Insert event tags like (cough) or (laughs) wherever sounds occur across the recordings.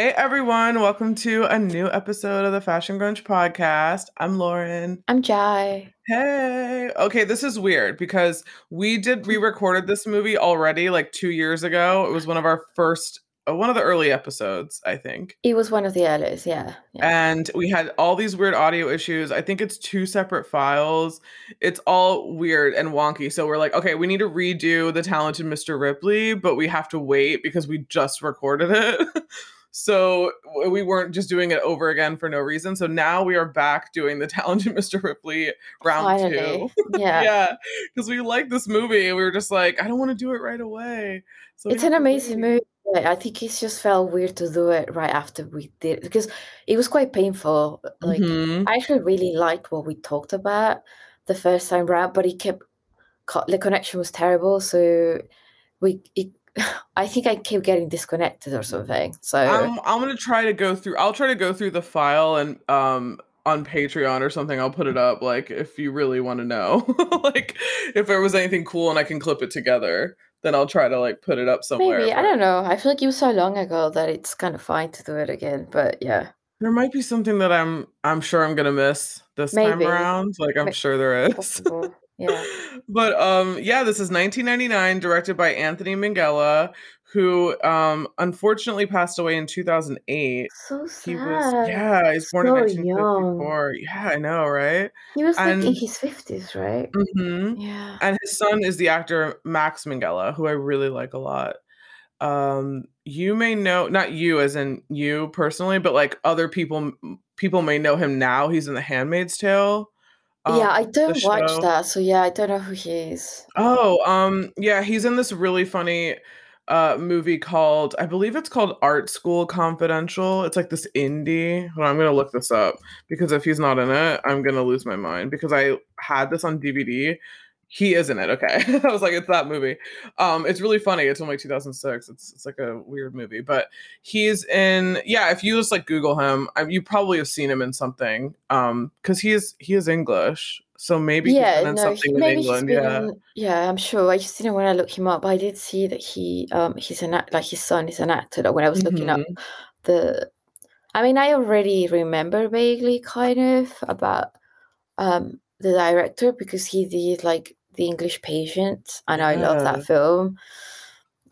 Hey everyone, welcome to a new episode of the Fashion Grunge podcast. I'm Lauren. I'm Jai. Hey. Okay, this is weird because we did we (laughs) recorded this movie already like 2 years ago. It was one of our first uh, one of the early episodes, I think. It was one of the earliest, yeah. yeah. And we had all these weird audio issues. I think it's two separate files. It's all weird and wonky. So we're like, okay, we need to redo the talented Mr. Ripley, but we have to wait because we just recorded it. (laughs) So we weren't just doing it over again for no reason. So now we are back doing the (laughs) talented Mr. Ripley round Finally. two. Yeah. (laughs) yeah. Because we like this movie and we were just like, I don't want to do it right away. So It's an amazing movie. I think it just felt weird to do it right after we did because it was quite painful. Like Mhm. I actually really liked what we talked about the first time round, but it kept the connection was terrible. So we, it, I think I keep getting disconnected or something. So I'm I'm gonna try to go through. I'll try to go through the file and um on Patreon or something. I'll put it up. Like if you really want to know, (laughs) like if there was anything cool and I can clip it together, then I'll try to like put it up somewhere. maybe I don't know. I feel like it was so long ago that it's kind of fine to do it again. But yeah, There might be something that I'm I'm sure I'm gonna miss this time around. Like I'm May- sure there is. Yeah. (laughs) but um yeah, this is 1999, directed by Anthony Minghella, who um unfortunately passed away in 2008. So sad. He was yeah, he's born in So 1954. Yeah, I know, right? He was like in his fifties, right? hmm Yeah. And his son is the actor Max Minghella, who I really like a lot. Um, you may know not you as in you personally, but like other people people may know him now. He's in The Handmaid's Tale. Yeah, um, I don't watch show. that, so yeah, I don't know who he is. Oh, um, yeah, he's in this really funny uh movie called I believe it's called Art School Confidential. It's like this indie. Hold on, I'm gonna look this up because if he's not in it, I'm gonna lose my mind because I had this on DVD. He is in it. Okay, (laughs) I was like, it's that movie. Um, it's really funny. It's from like 2006. It's it's like a weird movie, but he's in. Yeah, if you just like Google him, I, you probably have seen him in something. Um, because he is he is English, so maybe he's yeah, no, something he, in maybe England. he's been. Yeah. in- yeah, I'm sure. I just didn't want to look him up. But I did see that he, um, he's an act like his son is an actor. Like when I was looking up Mhm. the, I mean, I already remember vaguely, kind of about, um, the director because he did like the English Patient, and I love that film.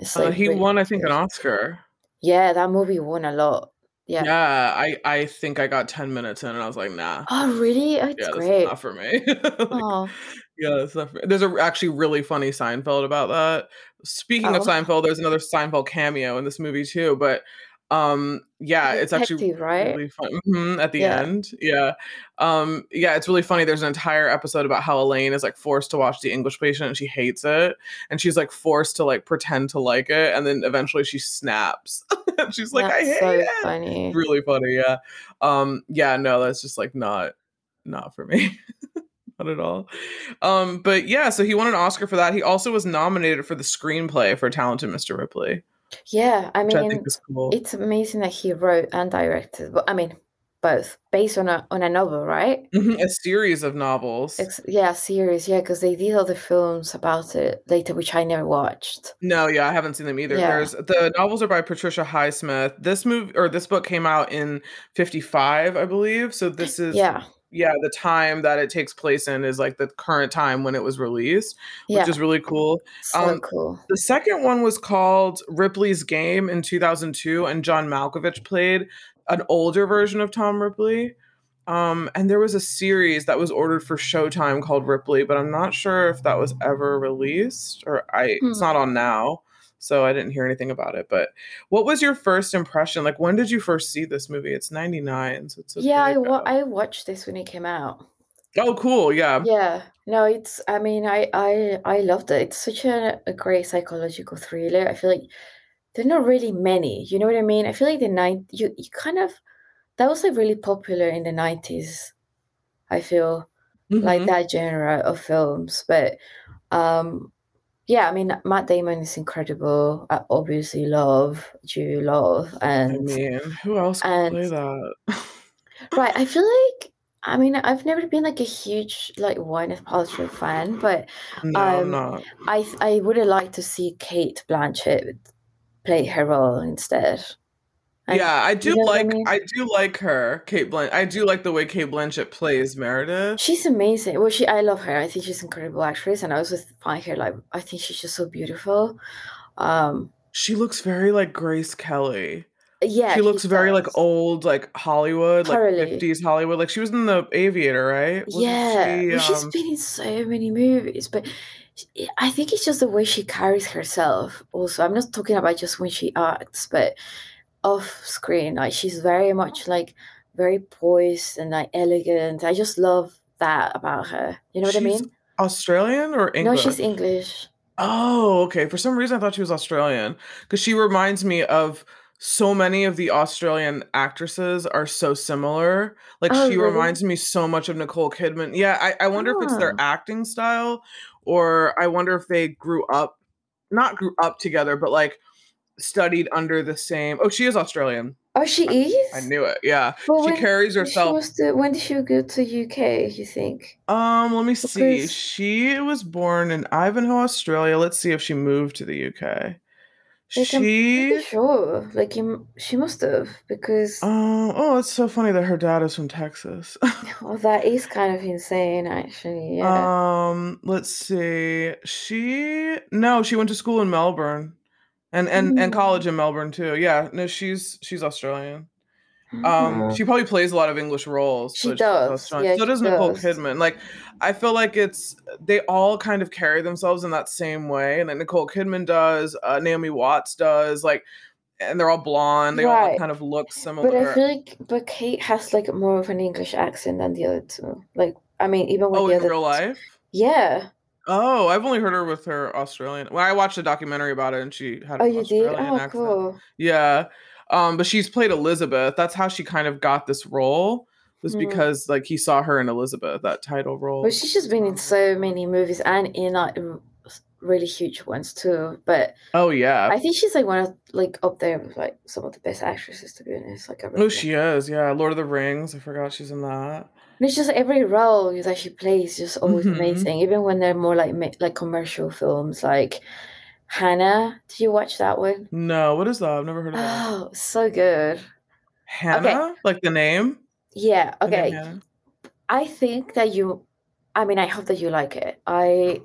It's Uh, he really won, I think, an. Oscar. Yeah, that movie won a lot. Yeah. Yeah. I I think I got ten minutes in, and I was like, nah. Oh, really? It's yeah, great. not for me. (laughs) Like, Oh, yeah, it's not for There's a actually really funny Seinfeld about that. Speaking of Oh. Seinfeld, there's another Seinfeld cameo in this movie too. But um, yeah, it's actually right? really fun Mhm, at the Yeah. end. Yeah, um, yeah, it's really funny. There's an entire episode about how Elaine is like forced to watch The English Patient, and she hates it, and she's like forced to like pretend to like it, and then eventually she snaps. (laughs) and she's like, I that's hate so it funny. really funny yeah um yeah no that's just like not not for me (laughs) not at all um but yeah so he won an oscar for that he also was nominated for the screenplay for talented mr ripley Yeah, I which i mean, think is cool it's amazing that he wrote and directed. But I mean, both based on a on a novel, right? Mhm, a series of novels Ex- yeah, series. Yeah, because they did other films about it later, which I never watched. no yeah i haven't seen them either Yeah. there's the novels are by patricia highsmith this movie or this book came out in 55 i believe so this is Yeah, yeah the time that it takes place in is like the current time when it was released which yeah, is really cool so um, cool. The second one was called Ripley's Game in 2002, and John Malkovich played an older version of Tom Ripley. Um, and there was a series that was ordered for Showtime called Ripley, but I'm not sure if that was ever released or I it's Hmm. not on now, so I didn't hear anything about it. But what was your first impression? Like when did you first see this movie? It's 99, so it's a Yeah, I, wa- I watched this when it came out. Oh, cool. Yeah. Yeah, no, it's. I mean, I I I loved it. It's such a, a great psychological thriller. I feel like there are not really many. You know what I mean? I feel like the night you you kind of that was like really popular in the nineties. I feel like Mhm. that genre of films, but um, yeah. I mean, Matt Damon is incredible. I obviously love Jude Law, I and mean, who else and play that? (laughs) right. I feel like. I mean, I've never been like a huge like Gwyneth Paltrow fan, but no, I'm um, not. I I would have liked to see Cate Blanchett play her role instead. Yeah, I do you know what I like mean? I do like her, Cate Blanchett. I do like the way Cate Blanchett plays Meredith. She's amazing. Well, she I love her. I think she's an incredible actress, and I also find her like I think she's just so beautiful. Um, She looks very like Grace Kelly. yeah, She looks very like old, like Hollywood, like Totally. 50s Hollywood. Like she was in the Aviator, right? Wasn't Yeah, she, well, she's um, been in so many movies, but I think it's just the way she carries herself. Also, I'm not talking about just when she acts, but off screen, like she's very much like very poised and like elegant. I just love that about her. You know what I mean? Australian or english No, she's English. Oh, okay. For some reason, I thought she was Australian because she reminds me of so many of the Australian actresses are so similar. Like Oh, she really? reminds me so much of Nicole Kidman. Yeah, I, I wonder if it's their Oh. acting style or I wonder if they grew up, not grew up together, but like studied under the same. Oh, she is Australian. Oh, she is. I knew it. Yeah, she carries herself. was the, when did she go to UK? You think? Um, let me see. She was born in Ivanhoe, Australia. Let's see if she moved to the UK. Like, She sure. Like, you, she must have because. Um, oh, it's so funny that her dad is from Texas. (laughs) (laughs) Well, that is kind of insane, actually. Yeah. um, let's see. She no, she went to school in Melbourne. And and and Mm. college in Melbourne too. Yeah, no, she's she's Australian. Um, Mhm. she probably plays a lot of English roles. She does, yeah, so she does Nicole does. Kidman. Like, I feel like it's they all kind of carry themselves in that same way, and like Nicole Kidman does, uh, Naomi Watts does, like, and they're all blonde. They all kind of look similar. But I feel like, but Kate has like more of an English accent than the other two. Like, I mean, even with oh, the in other. real life. Yeah. Oh, I've only heard her with her Australian. Well, I watched a documentary about it, and she had Oh, an you did? Oh, accent. cool. Yeah, um, but she's played Elizabeth. That's how she kind of got this role. Was Hmm. because like he saw her in Elizabeth, that title role. But she's just been in so many movies and in like really huge ones too. But Oh yeah. I think she's like one of like up there with like some of the best actresses to be honest. Like I really Oh, she is. Yeah, Lord of the Rings. I forgot she's in that. And it's just every role that she plays just always Mhm. amazing. Even when they're more like like commercial films, like Hannah. Did you watch that one? No, what is that? I've never heard of that. Oh, so good. Hannah, like the name. Yeah. Okay. I think that you. I mean, I hope that you like it. I.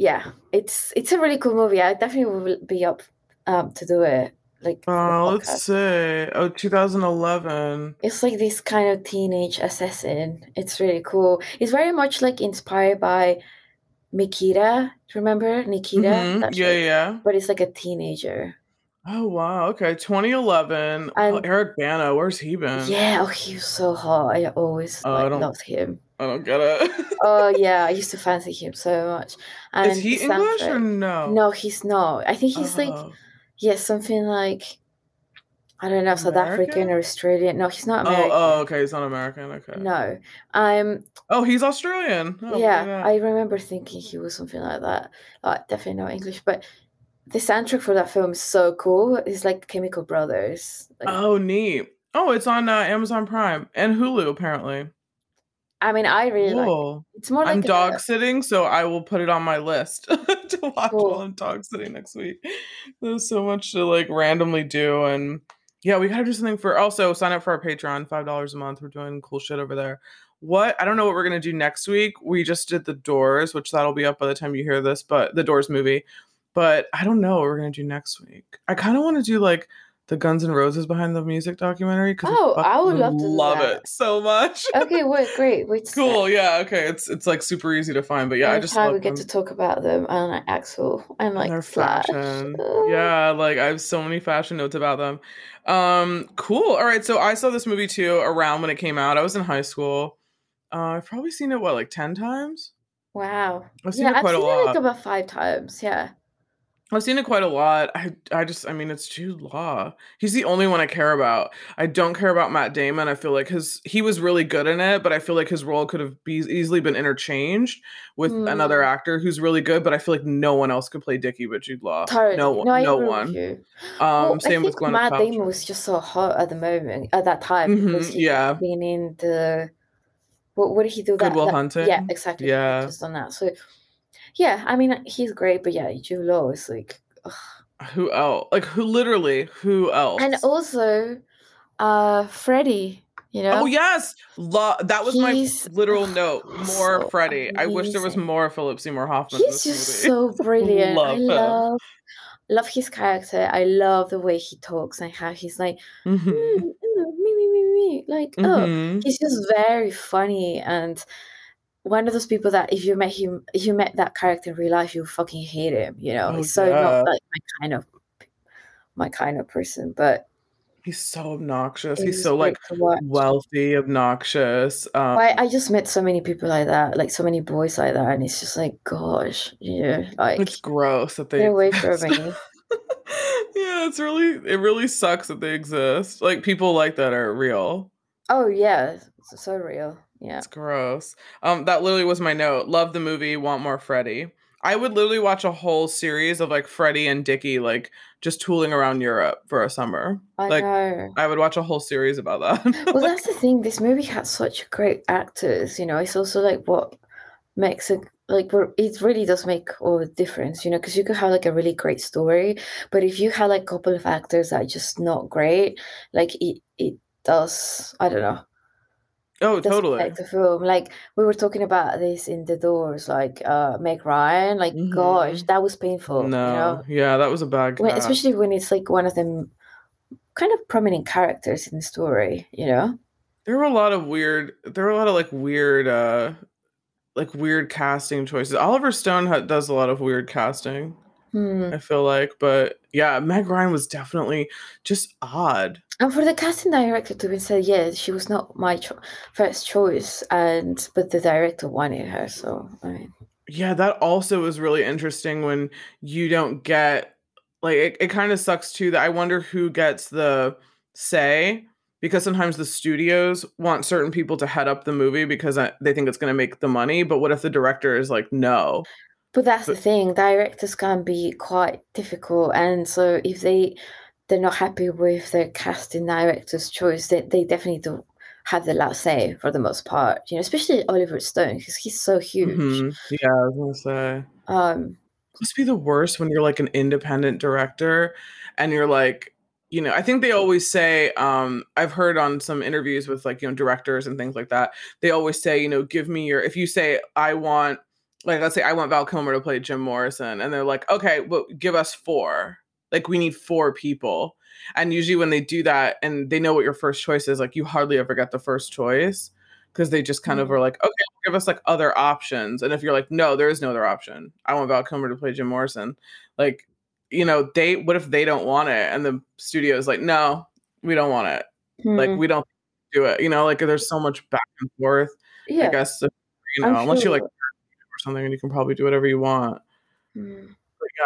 Yeah, it's it's a really cool movie. I definitely will be up um to do it. Like Oh, let's see. Oh, 2011. It's like this kind of teenage assassin. It's really cool. It's very much like inspired by Nikita. Remember Nikita? Mhm, Yeah, show? yeah. But it's like a teenager. Oh wow. Okay, 2011. Oh, Eric Bana. Where's he been? Yeah, oh, he was so hot. I always Oh, I like, don't- loved him. I don't get it. (laughs) Oh yeah, I used to fancy him so much. And is he English or no? No, he's not. I think he's like Oh. yeah, something like I don't know, South African or Australian. No, he's not Oh, American. oh, okay. He's not American. Okay. No. Um Oh, he's Australian. Oh, yeah. I remember thinking he was something like that. Uh, definitely not English, but the soundtrack for that film is so cool. It's like Chemical Brothers. Like, Oh, neat. Oh, it's on uh, Amazon Prime and Hulu apparently. I mean, I really like. Cool. It's more like I'm a- dog sitting, so I will put it on my list (laughs) to watch Cool. while I'm dog sitting next week. There's so much to like randomly do, and yeah, we gotta do something for. Also, sign up for our Patreon, five dollars a month. We're doing cool shit over there. What I don't know what we're gonna do next week. We just did the Doors, which that'll be up by the time you hear this, but the Doors movie. But I don't know what we're gonna do next week. I kind of want to do like the Guns N' Roses behind the music documentary. Oh, I would love to love it so much. (laughs) Okay, wait, great. Wait, Cool. Yeah. Okay. It's it's like super easy to find, but yeah, I just love we get them. to talk about them and like Axl and like their Slash. fashion. Yeah, like I have so many fashion notes about them. Um, cool. All right. So I saw this movie too around when it came out. I was in high school. Uh, I've probably seen it what like ten times. Wow. I've seen Yeah, it I've quite a seen it like lot. about five times. Yeah. I've seen it quite a lot. I I just I mean it's Jude Law. He's the only one I care about. I don't care about Matt Damon. I feel like his he was really good in it, but I feel like his role could have be, easily been interchanged with another Hmm. actor who's really good. But I feel like no one else could play Dickie but Jude Law. Totally. No No, one. I No one. Um, well, same I with think Matt. Damon was just so hot at the moment, at that time, because Mhm, he yeah. been in the. What, what did he do? That, Good Will that- Hunting? Yeah, exactly. Yeah. Just on that. So, yeah, I mean, he's great, but yeah, Jude Law is like. ugh, Who else? Like who? Literally, who else? And also, uh, Freddie. You know? Oh yes, Lo- that was He's- my literal note. More so Freddie. I wish there was more Philip Seymour Hoffman. He's just movie. so (laughs) brilliant. Love I him. love love his character. I love the way he talks and how he's like Mhm. "Mm, mm, me me me me like oh Mhm. he's just very funny and one of those people that if you met him if you met that character in real life you fucking hate him you know Oh, he's so yeah. not like my kind of my kind of person but He's so obnoxious. He's so like great to watch. wealthy, obnoxious. Um, I, I just met so many people like that like so many boys like that and it's just like gosh yeah like it's gross that they get away from me (laughs) yeah, it's really it really sucks that they exist. Like people like that are real. oh yeah it's so real yeah It's gross. Um, that literally was my note. Love the movie. Want more Freddie. I would literally watch a whole series of like Freddie and Dickie like just tooling around Europe for a summer. I like know I would watch a whole series about that. (laughs) well that's the thing this movie had such great actors you know it's also like what makes it like it really does make all the difference you know because you could have like a really great story but if you have like a couple of actors that are just not great like it it does i don't know oh, does totally. affect the film like we were talking about this in the doors like uh meg ryan like gosh Mhm. that was painful No, you know yeah, that was a bad when, especially when it's like one of them kind of prominent characters in the story you know There were a lot of weird. There were a lot of like weird, uh like weird casting choices. Oliver Stone ha- does a lot of weird casting. hmm. I feel like, but yeah, Meg Ryan was definitely just odd. And for the casting director to even said, yeah, she was not my cho- first choice, and but the director wanted her, so I mean, Yeah, that also is really interesting when you don't get like it, it kind of sucks too that I wonder who gets the say because sometimes the studios want certain people to head up the movie because uh, they think it's going to make the money, but what if the director is like no? But that's the thing. Directors can be quite difficult, and so if they they're not happy with their casting director's choice, they they definitely don't have the last say for the most part. You know, especially Oliver Stone because he's so huge. Mhm. Yeah, I was to say. Um, must be the worst when you're like an independent director and you're like you know i think they always say um i've heard on some interviews with like you know directors and things like that they always say you know give me your if you say i want like let's say i want val kilmer to play jim morrison and they're like okay well give us four. Like we need four people. And usually when they do that and they know what your first choice is like you hardly ever get the first choice because they just kind of Mm. are like okay give us like other options. And if you're like no there is no other option. I want val kilmer to play jim morrison. Like you know they what if they don't want it and the studio is like no we don't want it. Like hmm, we don't do it. You know like there's so much back and forth yeah, i guess if, you I'm know unless you like sure. Something and you can probably do whatever you want Mm.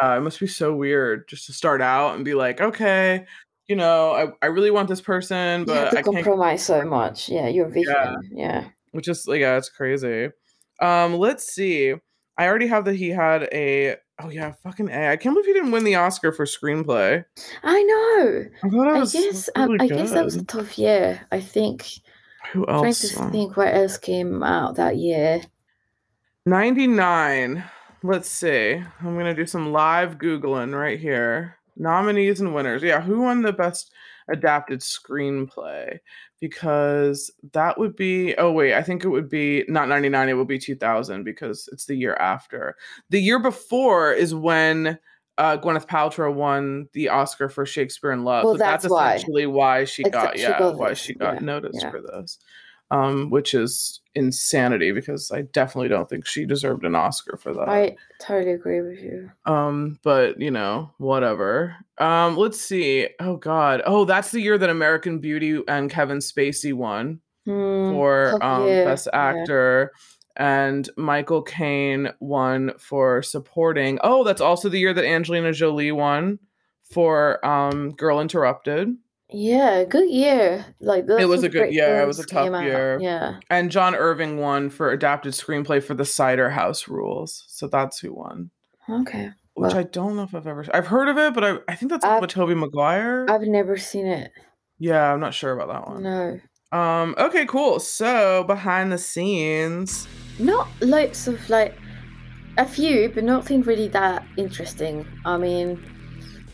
yeah it must be so weird just to start out and be like okay you know i, I really want this person but to i can't compromise so much. Yeah, your vision. yeah Yeah. which is like yeah it's crazy um let's see i already have that he had a oh yeah fucking a i can't believe he didn't win the oscar for screenplay I know. i thought I guess really um, I guess that was a tough year. I think. who else? trying to think what else came out that year. 99 let's see i'm gonna do some live googling right here nominees and winners yeah who won the best adapted screenplay because that would be oh wait i think it would be not 99 it would be 2000 because it's the year after the year before is when uh, Gwyneth Paltrow won the Oscar for Shakespeare in Love. Well, so that's, that's why. essentially why she got Except she yeah, got why she got yeah, noticed yeah. for this. Um, which is insanity because I definitely don't think she deserved an Oscar for that. I totally agree with you. Um, but you know, whatever. Um, let's see. Oh God. Oh, that's the year that American Beauty and Kevin Spacey won Hmm, for um best yeah. actor. And Michael Caine won for supporting. Oh, that's also the year that Angelina Jolie won for um Girl Interrupted. Yeah, good year. Like It was a good- year. it was a tough came out. year. Yeah. And John Irving won for adapted screenplay for The Cider House Rules. So that's who won. Okay. Which Well- I don't know if I've ever I've heard of it, but I, I think that's with Tobey Maguire. I've never seen it. yeah, I'm not sure about that one. No. Um, okay, cool. So behind the scenes. Not loads of like a few, but nothing really that interesting. I mean,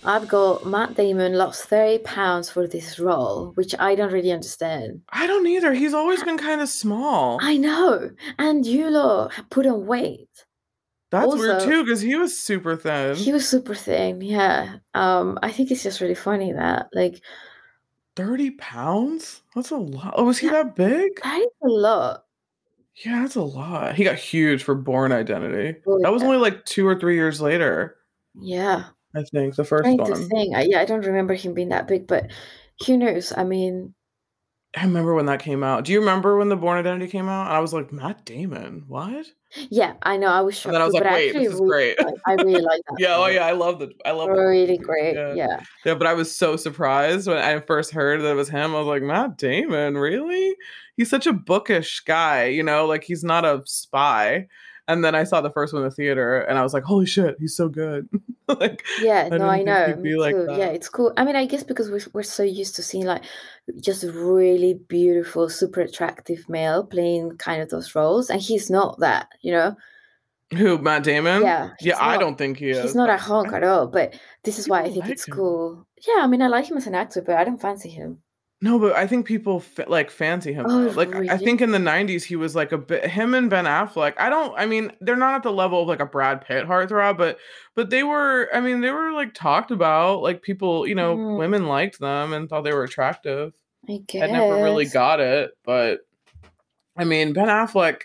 I've got Matt Damon lost 30 pounds for this role, which I don't really understand. I don't either. He's always been kind of small. I know. And you lot put on weight. That's weird too, because he was super thin. He was super thin, yeah. Um, I think it's just really funny that like 30 pounds? That's a lot. Oh, was he Yeah. that big? that is a lot. Yeah, that's a lot. He got huge for Bourne Identity. That was only like two or three years later, Yeah. I think, the first Trying to one. think. I, yeah, I don't remember him being that big, but who knows? I mean, I remember when that came out. Do you remember when the Bourne Identity came out? And I was like, Matt Damon, what? yeah, I know. I was shocked. And then I was like, wait, this is really great. like- I really like (laughs) oh, that. Yeah, oh yeah, I love the I love Really movie. great. Yeah. Yeah. Yeah, but I was so surprised when I first heard that it was him. I was like, Matt Damon, really? He's such a bookish guy, you know, like he's not a spy. And then I saw the first one in the theater and I was like, holy shit, he's so good. (laughs) like, Yeah, I no, I know. like. Yeah, it's cool. I mean, I guess because we're we're so used to seeing like just really beautiful, super attractive male playing kind of those roles, and he's not that, you know? who, Matt Damon? Yeah, Yeah, he's I don't think he is. He's not a hunk at all, but this is why I think like it's him. cool. Yeah, I mean, I like him as an actor, but I don't fancy him. No, but I think people fa- like fancy him. Oh, like I think in the '90s he was like a bit. Him and Ben Affleck. I don't. I mean, they're not at the level of like a Brad Pitt heartthrob, but but they were. I mean, they were like talked about. Like people, you know, Mm. women liked them and thought they were attractive. I guess. I never really got it, but I mean, Ben Affleck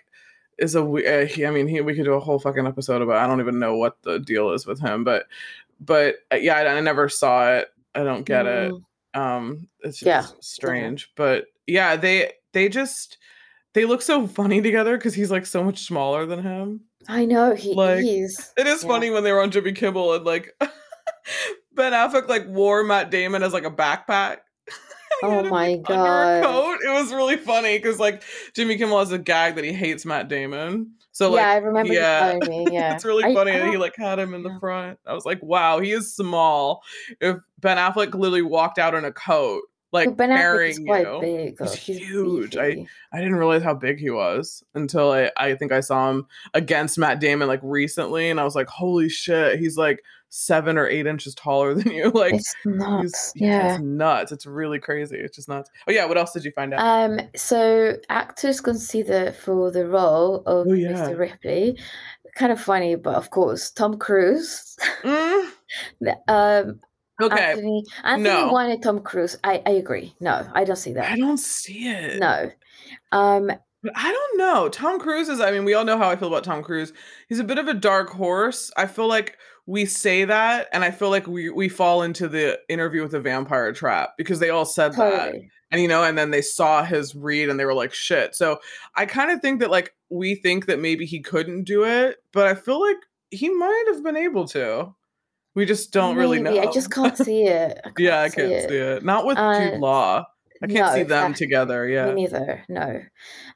is a. we- Uh, he, I mean, he, we could do a whole fucking episode about. I don't even know what the deal is with him, but but uh, yeah, I, I never saw it. I don't get it Mm, um it's just Yeah. strange but yeah they they just they look so funny together because he's like so much smaller than him I know he Like, is. it is Yeah. funny when they were on jimmy kimmel and like (laughs) ben affleck like wore matt damon as like a backpack Oh him, my like, God. coat it was really funny because like jimmy kimmel has a gag that he hates matt damon so like yeah, I remember yeah. me. Yeah, (laughs) it's really I- funny I that he like had him in the front. I was like, wow, he is small. If Ben Affleck literally walked out in a coat, like But Ben Affleck is carrying quite you, big. He's He's huge. I- I didn't realize how big he was until I, I think I saw him against Matt Damon like recently, and I was like, holy shit, he's like seven or eight inches taller (laughs) than you. Like, it's nuts. yeah, it's nuts. It's really crazy. It's just nuts. Oh yeah, what else did you find out? Um, so actors consider for the role of Oh, yeah. Mr. Ripley, kind of funny, but of course, Tom Cruise. Mm, (laughs) um, okay, Anthony, Anthony No. wanted Tom Cruise. I, I agree. No, I don't see that. I don't see it. No. Um, I don't know. Tom Cruise is, I mean, we all know how I feel about Tom Cruise. He's a bit of a dark horse. I feel like we say that, and I feel like we, we fall into the interview with the vampire trap because they all said that. And, you know, and then they saw his read and they were like, shit. So I kind of think that, like, we think that maybe he couldn't do it, but I feel like he might have been able to. We just don't really know. I just can't see it. (laughs) I yeah, I can't can't see it. Not with Jude Uh, Law. I can't no, see them exactly. together. Yeah. Me neither. No.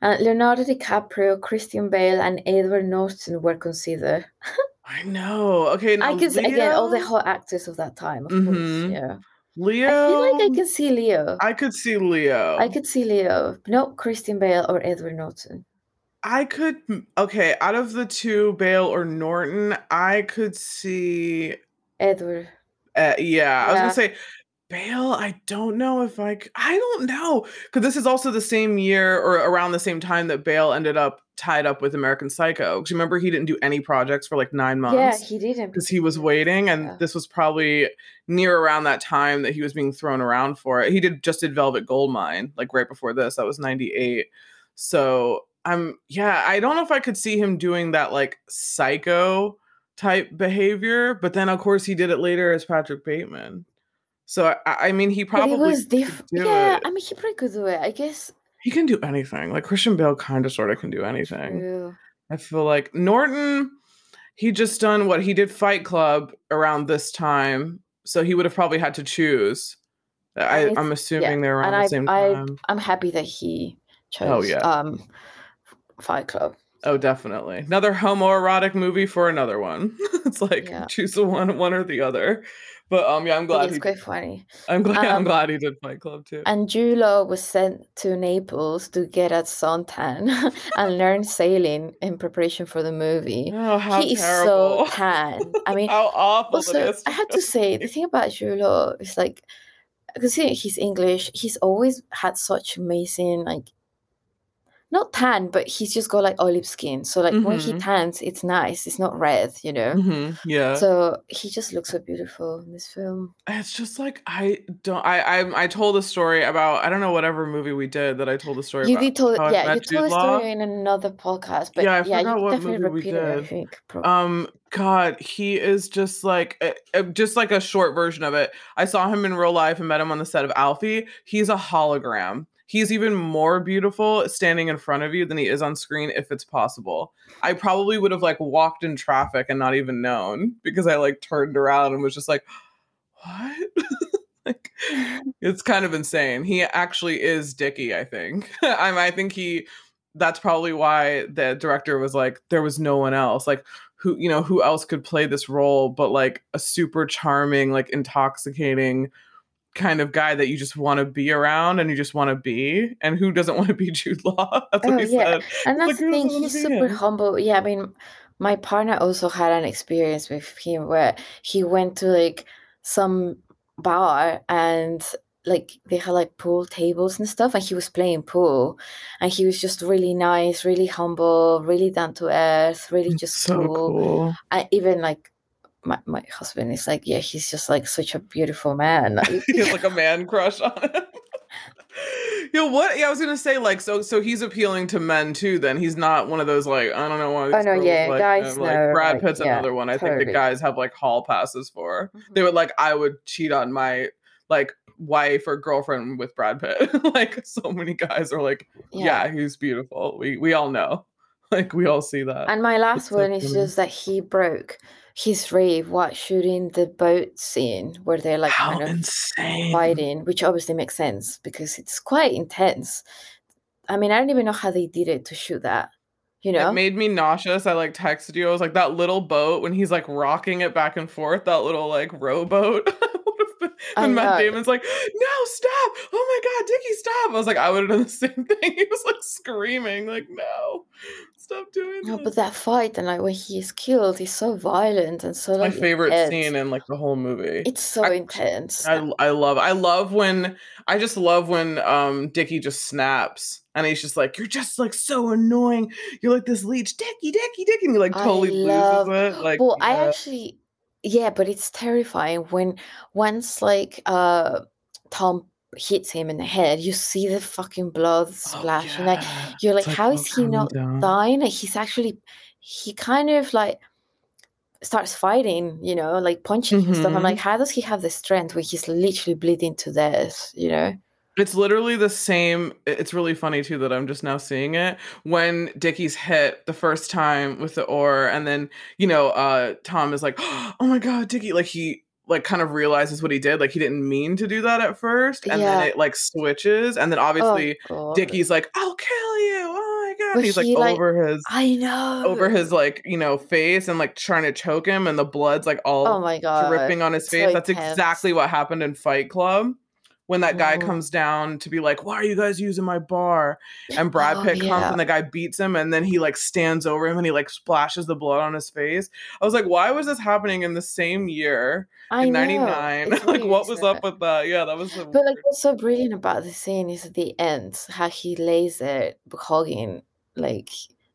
Uh, Leonardo DiCaprio, Christian Bale, and Edward Norton were considered. (laughs) I know. Okay. Now I can see again all the hot actors of that time, of Mhm. course. Yeah. Leo. I feel like I can see Leo. I could see Leo. I could see Leo. No, Christian Bale or Edward Norton. I could. Okay, out of the two, Bale or Norton, I could see. Edward. Uh, yeah, I was gonna say Bale. I don't know if I. I don't know because this is also the same year or around the same time that Bale ended up tied up with American Psycho. Because remember, he didn't do any projects for like nine months. Yeah, he didn't. because he was waiting and Yeah. this was probably near around that time that he was being thrown around for it he did just did velvet goldmine like right before this that was 98 so i'm yeah i don't know if i could see him doing that like psycho type behavior but then of course he did it later as patrick bateman so i, I mean he probably it was do Yeah, it. I mean, he probably could do it. I guess. He can do anything like christian bale kind of sort of can do anything True. I feel like Norton, he just done what he did Fight Club around this time, so he would have probably had to choose. I, I'm assuming they're around and the I, same I, time. I'm happy that he chose Oh, yeah. um, Fight Club. Oh, definitely. Another homoerotic movie for another one. (laughs) it's like Yeah. choose the one one or the other. But um yeah, I'm glad It's he quite funny. (laughs) I'm glad I'm Um, glad he did Fight Club too. And Law was sent to Naples to get a suntan (laughs) and learn sailing in preparation for the movie. Oh, how he is so (laughs) tan. I mean, how awful also, is. I have to say, the thing about Law is like, considering he's English, he's always had such amazing, like, not tan, but he's just got like olive skin. So, like, when he Mhm. tans, it's nice. It's not red, you know? Mhm, Yeah. So, he just looks so beautiful in this film. it's just like I don't I I I told a story about I don't know whatever movie we did that I told a story You about did tell, how yeah, you told a story in another podcast, but Yeah, I yeah, forgot what movie we repeated it, I did. think. Um, God, he is just like uh, uh, just like a short version of it. I saw him in real life and met him on the set of Alfie. He's a hologram. He's even more beautiful standing in front of you than he is on screen if it's possible. I probably would have like walked in traffic and not even known because I like turned around and was just like, what? (laughs) like it's kind of insane. He actually is Dickie, I think. (laughs) I'm I think he that's probably why the director was like there was no one else. Like who, you know, who else could play this role but like a super charming, like intoxicating kind of guy that you just want to be around and you just want to be and who doesn't want to be (laughs) Jude Law? That's what Oh, he yeah. said. and like, that's the who thing, he's super him? humble. Yeah, I mean, my partner also had an experience with him where he went to like some bar and like they had like pool tables and stuff and he was playing pool and he was just really nice really humble really down to earth really just so cool, cool. I, even like my, my husband is like yeah he's just like such a beautiful man Like, (laughs) he has like a man crush on him. (laughs) Yo, what? Yeah, I was gonna say like so. So he's appealing to men too. Then he's not one of those like I don't know one of Oh, these no, girls, yeah, like, guys, uh, like no, Brad like, Pitt's yeah, another one. I think the guys have like hall passes for. Mhm. They would like I would cheat on my like wife or girlfriend with Brad Pitt. (laughs) like so many guys are like, yeah. he's beautiful. We we all know. Like we all see that. And my last so one is just that he broke his rave while shooting the boat scene where they're like How kind of insane! fighting, which obviously makes sense because it's quite intense. I mean, I don't even know how they did it to shoot that. You know? It made me nauseous. I like texted you. I was like, that little boat when he's like rocking it back and forth, that little like rowboat. (laughs) (laughs) And Matt know. Damon's like, no, stop. Oh my God, Dickie, stop. I was like, I would have done the same (laughs) thing. He was like screaming, like, no, stop doing no, this. but that fight and like when he is killed is so violent and so my like favorite intense. scene in like the whole movie. It's so I- intense. I, I love I love when I just love when um Dickie just snaps and he's just like you're just like so annoying you're like this leech Dickie Dickie Dickie and he like totally love- loses it like well, I actually, yeah, but it's terrifying when once like uh Tom hits him in the head, you see the fucking blood Oh, splash, and like you're like, It's how oh, he not down. dying? Like he's actually, he kind of like starts fighting, you know, like punching and stuff. I'm like, how does he have the strength when he's literally bleeding to death? You know? It's literally the same. It's really funny too that I'm just now seeing it. When Dickie's hit the first time with the oar, and then you know, uh Tom is like, (gasps) "Oh my god, Dickie!" Like he like kind of realizes what he did. Like he didn't mean to do that at first, and Yeah. then it like switches, and then obviously oh, Dickie's like, "I'll kill you!" Oh my god! But He's like like, over his I know. over his like you know face and like trying to choke him, and the blood's like all Oh my god. dripping on his so face. That's intense. exactly what happened in Fight Club. When that guy Oh. comes down to be like, "Why are you guys using my bar?" and Brad Oh, Pitt comes and the guy beats him, and then he like stands over him and he like splashes the blood on his face. I was like, "Why was this happening in the same year I in know. '99? (laughs) Like, weird, what was up with that?" Yeah, that was. So But like what's so brilliant about the scene is at the end, how he lays there hugging like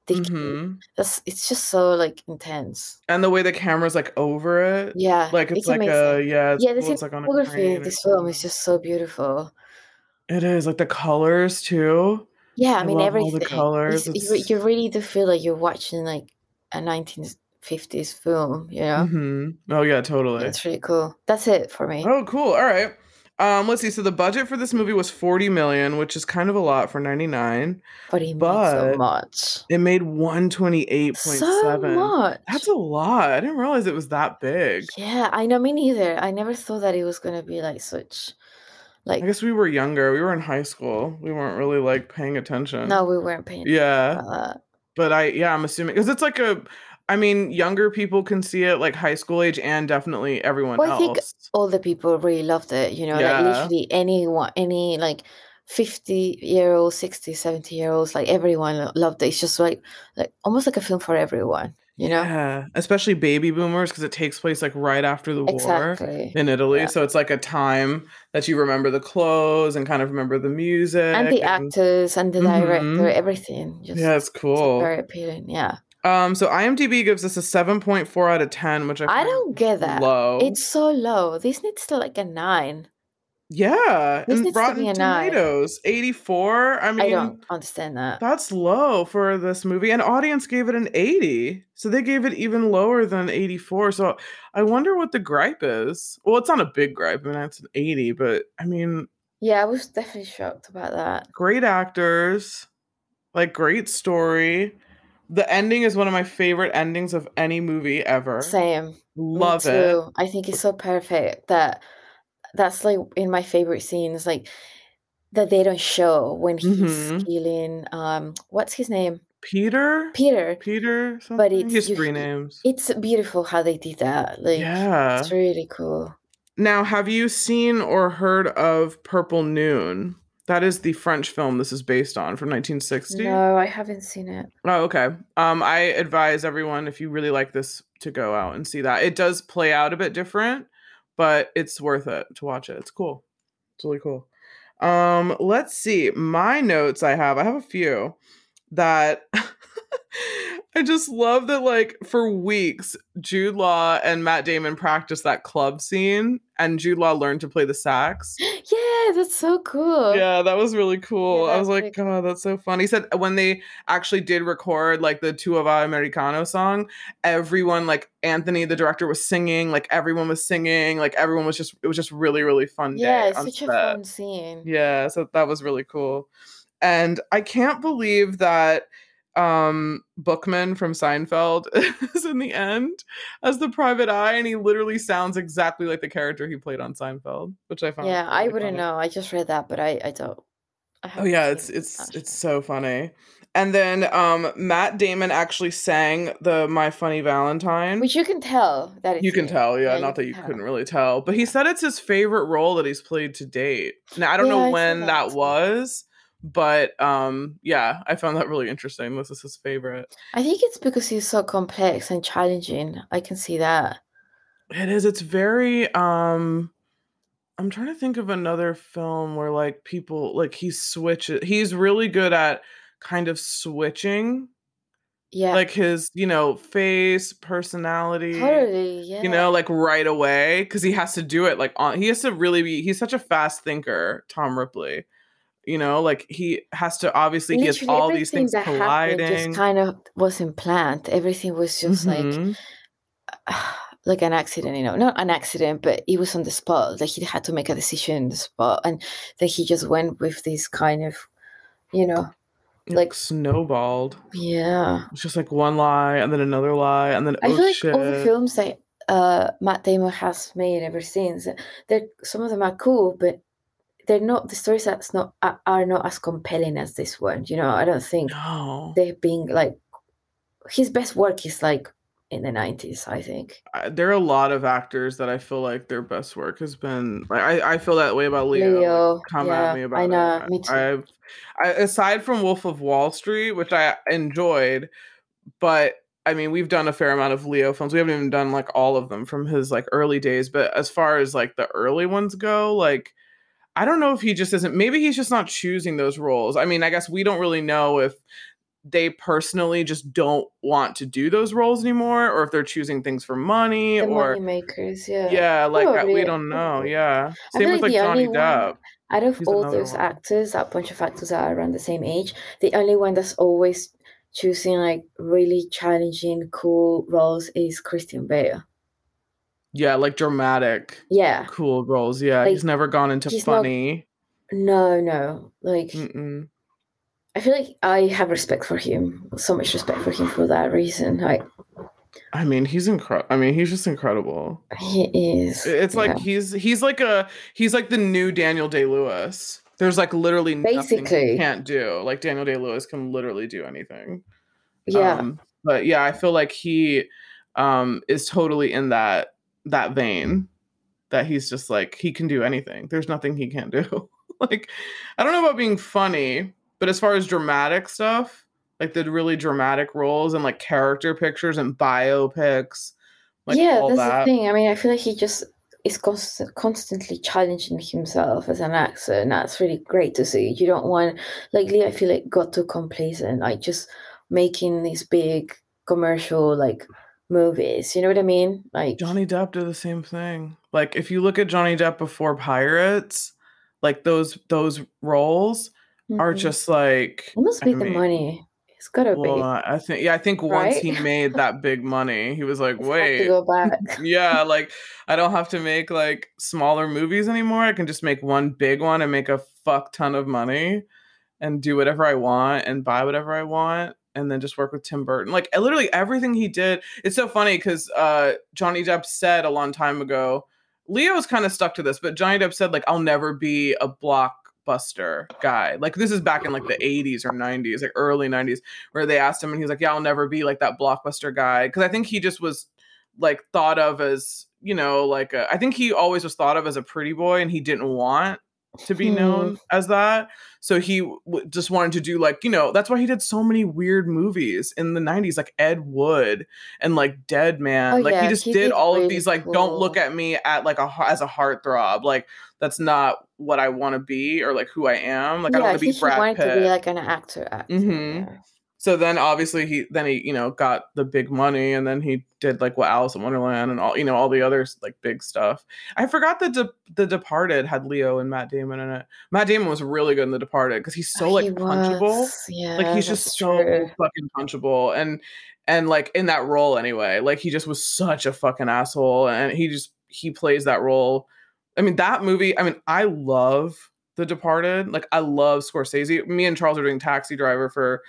Dickie. Mhm. That's it's just so like intense. and the way the camera's like over it, Yeah. like it's, like amazing. a yeah, it's, yeah, the cool, it's like on a cinematography crane of this film is just so beautiful. It is like the colors too. Yeah, I, I mean love all the everything. It's- colors, You, it's- you really do feel like you're watching like a 1950s film, you know? hmm Oh yeah, totally. It's really cool. That's it for me. Oh, cool. All right. Um, let's see. So the budget for this movie was 40 million, which is kind of a lot for 99. But he made so much. It made 128.7. So much. That's a lot. I didn't realize it was that big. Yeah, I know me neither. I never thought that it was gonna be like such like I guess we were younger. We were in high school. We weren't really like paying attention. no, we weren't paying Yeah. but I yeah, I'm assuming because it's like a. I mean, younger people can see it like high school age, and definitely everyone Well, I think all the people really loved it, you know, like literally anyone, any like 50 year olds, 60, 70 year olds, like everyone loved it. It's just like, like almost like a film for everyone, you know? Yeah, especially baby boomers because it takes place like right after the war in Italy. Yeah. So it's like a time that you remember the clothes and kind of remember the music. And the actors and the director, Mhm. everything. Just Yeah, it's it's cool. very appealing. Yeah. Um, so IMDb gives us a 7.4 out of 10, which I, I don't get that. low. It's so low. This needs to like a nine. yeah, This and needs to be a nine. Tomatoes, 84. I mean, I don't understand that. that's low for this movie. An audience gave it an 80. So they gave it even lower than 84. So I wonder what the gripe is. Well, it's not a big gripe. I mean, it's an 80, but I mean, Yeah, I was definitely shocked about that. great actors, like great story. The ending is one of my favorite endings of any movie ever. Same. Love it. I think it's so perfect that that's like in my favorite scenes, like that they don't show when he's Mhm. killing um what's his name? Peter? Peter. Peter something? But it's he has three names. It's beautiful how they did that. Like yeah. it's really cool. Now, have you seen or heard of Purple Noon? That is the French film this is based on from 1960. No, I haven't seen it. Oh, okay. Um, I advise everyone if you really like this to go out and see that. It does play out a bit different, but it's worth it to watch it. It's cool. It's really cool. Um, let's see. My notes I have. I have a few that (laughs) I just love that like for weeks Jude Law and Matt Damon practiced that club scene and Jude Law learned to play the sax. (gasps) Yeah, that's so cool. Yeah, that was really cool. I was like, really God, that's so funny. He said when they actually did record like the Tu Vuò Fà L'Americano song, everyone, like Anthony, the director, was singing, like everyone was singing, like everyone was just, it was just really, really fun. Yeah, day it's such a fun scene. Yeah, so that was really cool. And I can't believe that um Bookman from Seinfeld (laughs) is in the end as the private eye and he literally sounds exactly like the character he played on Seinfeld, which I found Yeah, I really wouldn't funny. know. I just read that, but I I don't. I Oh yeah, it's it's it's so funny. And then um Matt Damon actually sang the My Funny Valentine. Which you can tell that it's you can him. tell, yeah, Yeah, not that you tell. couldn't really tell. But he said it's his favorite role that he's played to date. Now I don't Yeah, know when that that was, but um yeah, I found that really interesting. This is his favorite. I think it's because he's so complex and challenging. I can see that. It is, it's very um I'm trying to think of another film where like people like he switches he's really good at kind of switching Yeah, like his you know face personality totally. Yeah, you know like right away because he has to do it like on he has to really be he's such a fast thinker tom ripley you know like he has to obviously he has all these things that colliding just kind of wasn't planned. Everything was just like Mhm. (sighs) like an accident, you know, not an accident, but he was on the spot. Like he had to make a decision in the spot, and then he just went with this kind of, you know, It, like- snowballed yeah. it's just like one lie and then another lie and then I oh feel like shit all the films that uh, Matt Damon has made ever since, they're some of them are cool, but they're not the stories that's not are, not as compelling as this one. You know, I don't think no they've been like his best work is like in the nineties. I think. There are a lot of actors that I feel like their best work has been like I, I feel that way about Leo. Leo, come yeah, at me about I know, it. me too. I've I, aside from Wolf of Wall Street, which I enjoyed, but I mean we've done a fair amount of Leo films. We haven't even done like all of them from his like early days, but as far as like the early ones go, like I don't know if he just isn't maybe he's just not choosing those roles. I mean, I guess we don't really know if they personally just don't want to do those roles anymore or if they're choosing things for money The or money makers, yeah. yeah, like uh, we don't know. Yeah, I same with like Johnny one- Depp. Out of He's all those one. actors, that bunch of actors that are around the same age, the only one that's always choosing like really challenging, cool roles is Christian Bale. Yeah, like dramatic, Yeah. cool roles. Yeah, Like, he's never gone into he's not- funny. No, no. Like Mm-mm. I feel like I have respect for him. So much respect for him for that reason. Like I mean, he's incredible. I mean, he's just incredible. he is. It's like yeah. he's he's like a he's like the new Daniel Day Lewis. There's like literally nothing Basically. he can't do. Like Daniel Day Lewis can literally do anything. Yeah. Um, but yeah, I feel like he um is totally in that that vein that he's just like he can do anything. There's nothing he can't do. (laughs) like I don't know about being funny, but as far as dramatic stuff, like the really dramatic roles and like character pictures and biopics, like yeah, all that's that. the thing. I mean, I feel like he just is const- constantly challenging himself as an actor, and that's really great to see. You don't want, like, Lee, I feel like got too complacent, like just making these big commercial like movies. You know what I mean? Like Johnny Depp did the same thing. Like if you look at Johnny Depp before Pirates, like those those roles are mhm. just like it must be the money. It's gotta Well, be. I think yeah, I think once he made that big money, he was like, (laughs) "Wait, go back. (laughs) yeah, like I don't have to make like smaller movies anymore. I can just make one big one and make a fuck ton of money and do whatever I want and buy whatever I want and then just work with Tim Burton. Like literally everything he did. It's so funny cuz uh Johnny Depp said a long time ago, Leo's kind of stuck to this, but Johnny Depp said like I'll never be a blockbuster guy. Like this is back in like the 80s or 90s, like early 90s where they asked him and he was like, "Yeah, I'll never be like that blockbuster guy." Cuz I think he just was like thought of as you know like a, I think he always was thought of as a pretty boy and he didn't want to be known as that so he w- just wanted to do like you know that's why he did so many weird movies in the 90s like ed wood and like dead man Oh, like he just he did all of these like don't look at me at like a as a heartthrob like that's not what i want to be or like who i am like i don't want to be brad wanted pitt to be like an actor. Actor. Mhm. Yeah. So then obviously he then he you know got the big money and then he did like what Alice in Wonderland and all you know all the other like big stuff. I forgot that De- the Departed had Leo and Matt Damon in it. Matt Damon was really good in the Departed because he's so uh, like He punchable. Yeah, Like he's just so true. fucking punchable and and like in that role anyway. Like he just was such a fucking asshole and he just he plays that role. I mean that movie. I mean I love The Departed. Like I love Scorsese. Me and Charles are doing Taxi Driver for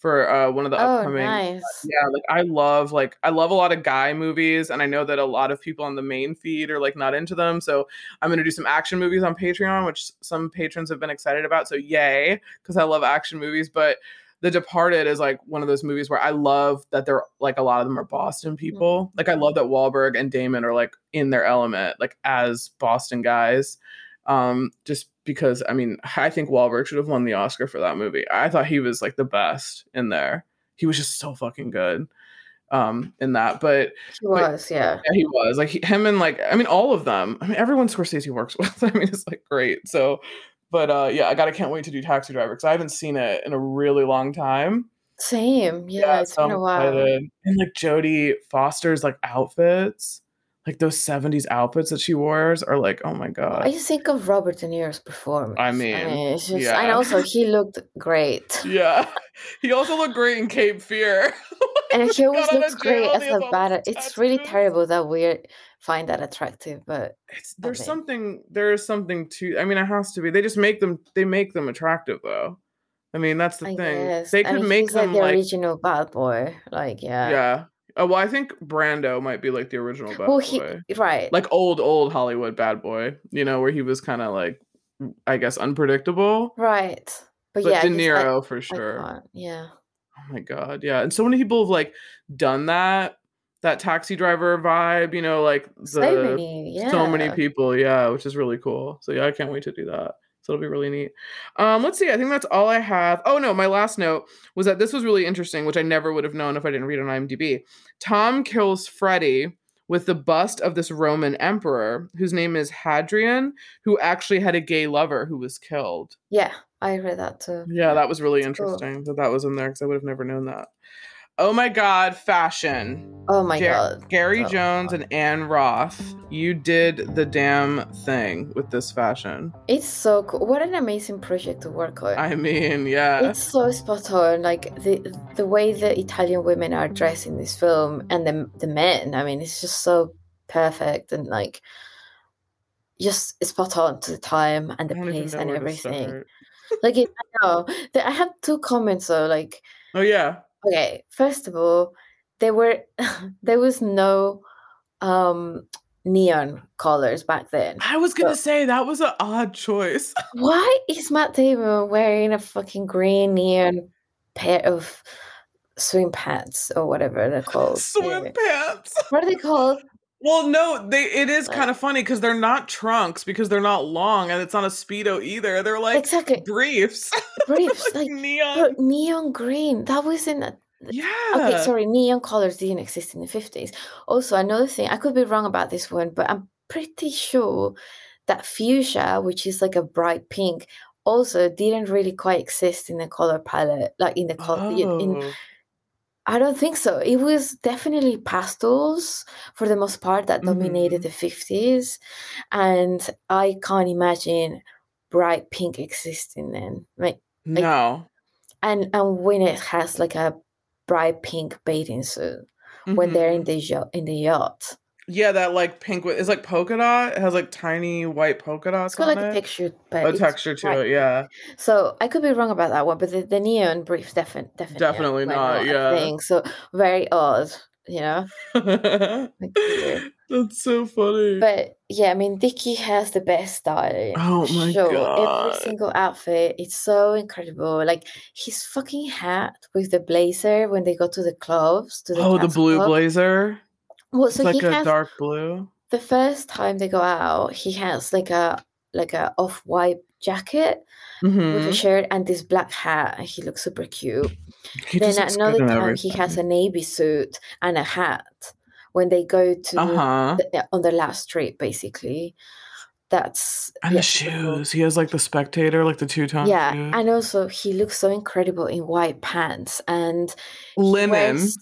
for uh, one of the Oh, upcoming nice. yeah like i love like i love a lot of guy movies and i know that a lot of people on the main feed are like not into them so i'm going to do some action movies on patreon which some patrons have been excited about so yay because i love action movies but the departed is like one of those movies where i love that they're like a lot of them are boston people like i love that Wahlberg and damon are like in their element like as boston guys um just because i mean i think Wahlberg should have won the oscar for that movie i thought he was like the best in there he was just so fucking good um in that but He was, yeah. yeah he was like he, him and like i mean all of them i mean everyone scorsese works (laughs) with i mean it's like great so but uh yeah i gotta can't wait to do taxi driver because i haven't seen it in a really long time Same. Yeah, it's so been a while. excited. and like jodie foster's like outfits like those 70s outfits that she wears are like oh my god I just think of Robert De Niro's performance. I mean, it's just, yeah. and also he looked great. (laughs) yeah he also looked great in cape fear (laughs) And he always looks great as a bad. It's really terrible that we find that attractive, but it's there's something there's something to i mean it has to be they just make them they make them attractive though i mean that's the I thing guess they I could mean, make he's like them the like original bad boy. Like, yeah. yeah oh well i think brando might be like the original bad well, he boy right. like old old hollywood bad boy you know where he was kind of like i guess unpredictable right. But, but yeah, de niro for sure Yeah. oh my god yeah and so many people have like done that that taxi driver vibe you know like the so many. Yeah. so many people yeah which is really cool so yeah i can't wait to do that it'll be really neat. Um let's see i think that's all i have. Oh no my last note was that this was really interesting which i never would have known if i didn't read on imdb. Tom kills freddie with the bust of this roman emperor whose name is hadrian who actually had a gay lover who was killed. Yeah, I read that too. yeah that was really cool. interesting that that was in there because i would have never known that oh my god fashion Oh my god. Gary Oh, Jones and Ann Roth, you did the damn thing with this fashion. It's so cool. What an amazing project to work on. I mean, yeah. It's so spot on. Like the the way the Italian women are dressed in this film and the the men. I mean, it's just so perfect and like just spot on to the time and the I don't even place and everything. Like it, I know. I have two comments though. Like, Oh yeah. Okay, first of all, there were (laughs) there was no um neon colors back then. I was gonna So- say that was an odd choice. (laughs) Why is Matt Damon wearing a fucking green neon pair of swim pants or whatever they're called. Swim pants. (laughs) What are they called? Well, no, they it is kind of funny because they're not trunks because they're not long and it's not a speedo either. They're like exactly. briefs, (laughs) Briefs, like, like neon. neon green. That wasn't a yeah. Okay, sorry, neon colors didn't exist in the 50s. Also, another thing, I could be wrong about this one, but I'm pretty sure that fuchsia, which is like a bright pink, also didn't really quite exist in the color palette, like in the color. In, Oh. I don't think so. It was definitely pastels for the most part that dominated Mhm. the 50s. And I can't imagine bright pink existing then. Like, no. and and when it has like a bright pink bathing suit when they're in Mhm. the yacht in the yacht. Yeah, that like pink with it's like polka dot. It has like tiny white polka dots It's got like a it. texture, but a texture to it, yeah. So I could be wrong about that one, but the, the neon briefs definitely definitely not, a yeah. thing. So very odd, you know. (laughs) Like. That's so funny. But yeah, I mean, Dickie has the best style. Oh my sure. God. Every single outfit, it's so incredible. Like his fucking hat with the blazer when they go to the clubs. To the oh, the blue club. blazer. Well, It's so like he a has dark blue. the first time they go out, he has like a like a off white jacket with a hmm shirt and this black hat, and he looks super cute. He then good another time, he has a navy suit and a hat when they go to Uh huh. the, on the last trip, basically. That's And the shoes. He has like the spectator, like the two tone Yeah, shoes. and also he looks so incredible in white pants and Linen. wears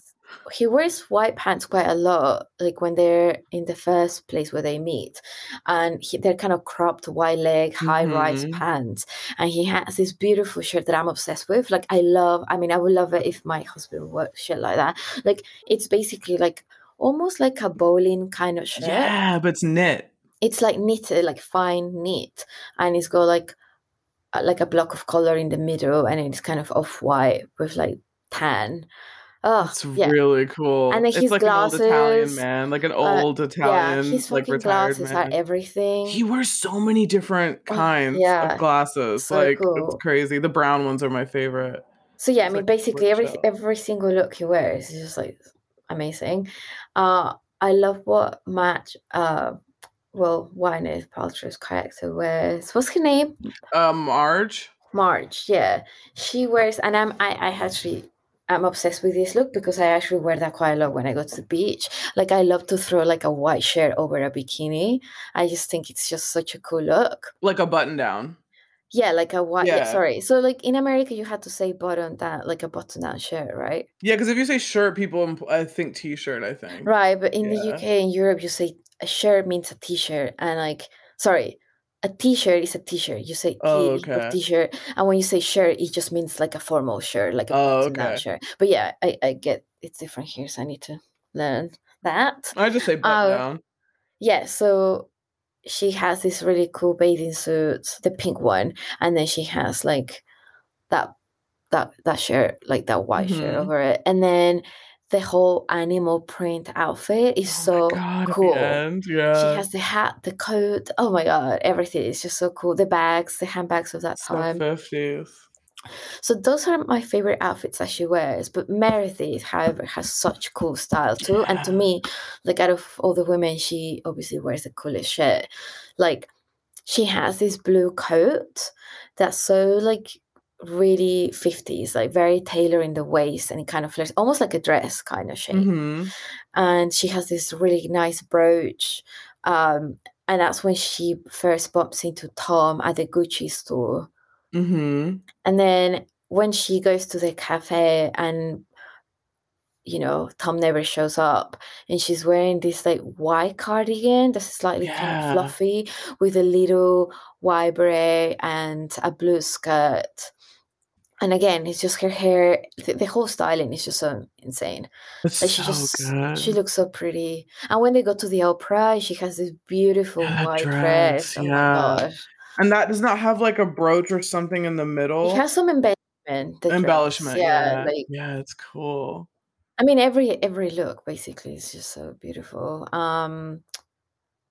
he wears white pants quite a lot, like when they're in the first place where they meet, and he, they're kind of cropped white leg, high rise Mhm. pants, and he has this beautiful shirt that I'm obsessed with. Like I love, I mean, I would love it if my husband wore shit like that. Like it's basically like almost like a bowling kind of shirt. Yeah, but it's knit. It's like knitted, like fine knit, and it's got like uh, like a block of color in the middle, and it's kind of off white with like tan. Oh, It's yeah. really cool. And then it's his like an old Italian glasses, man, like an uh, old yeah, Italian, his like fucking retired glasses man. are everything. He wears so many different Oh, kinds yeah, of glasses. so like cool. it's crazy. The brown ones are my favorite. So yeah, I mean, like basically every up. every single look he wears is just like amazing. Uh, I love what Matt, uh, well, Gwyneth Paltrow's character wears. What's her name? Um, Marge. Marge. Yeah, she wears, and I'm I I actually. I'm obsessed with this look because I actually wear that quite a lot when I go to the beach. Like I love to throw like a white shirt over a bikini. I just think it's just such a cool look. Like a button down. Yeah, like a white. Yeah. Yeah. sorry. So like in America, you had to say button down, like a button down shirt, right? Yeah, because if you say shirt, people I think t-shirt. I think. Right, but in the UK and Europe, you say a shirt means a t-shirt, and like, sorry, a t-shirt is a t-shirt. You say t Oh, okay. t-shirt, and when you say shirt, it just means like a formal shirt, like a Oh, okay. shirt. But yeah, I, I get it's different here, so I need to learn that. I just say button Uh, down. Yeah, so she has this really cool bathing suit, the pink one, and then she has like that that that shirt, like that white shirt Mhm. over it, and then the whole animal print outfit is oh so god! Cool. end, She has the hat, the coat. Oh my god, everything is just so cool. The bags, the handbags of that So time. fifties. So those are my favorite outfits that she wears. But Meredith, however, has such cool style too. And to me, like out of all the women, she obviously wears the coolest shit. Like she has this blue coat that's so like really 50s, like very tailored in the waist and it kind of looks almost like a dress kind of shape. hmm And she has this really nice brooch. Um, and that's when she first bumps into Tom at the Gucci store. hmm And then when she goes to the cafe and you know, Tom never shows up and she's wearing this like white cardigan that's slightly kind of fluffy with a little white beret and a blue skirt. And again, it's just her hair, the, the whole styling is just so insane. It's Like she so just good. she looks so pretty. And when they go to the opera, she has this beautiful Yeah, white dress, dress. Oh yeah. my gosh. and that does not have like a brooch or something in the middle. It has some embellishment. dress. Embellishment. Yeah. Yeah. Like yeah, it's cool. I mean every every look basically is just so beautiful. Um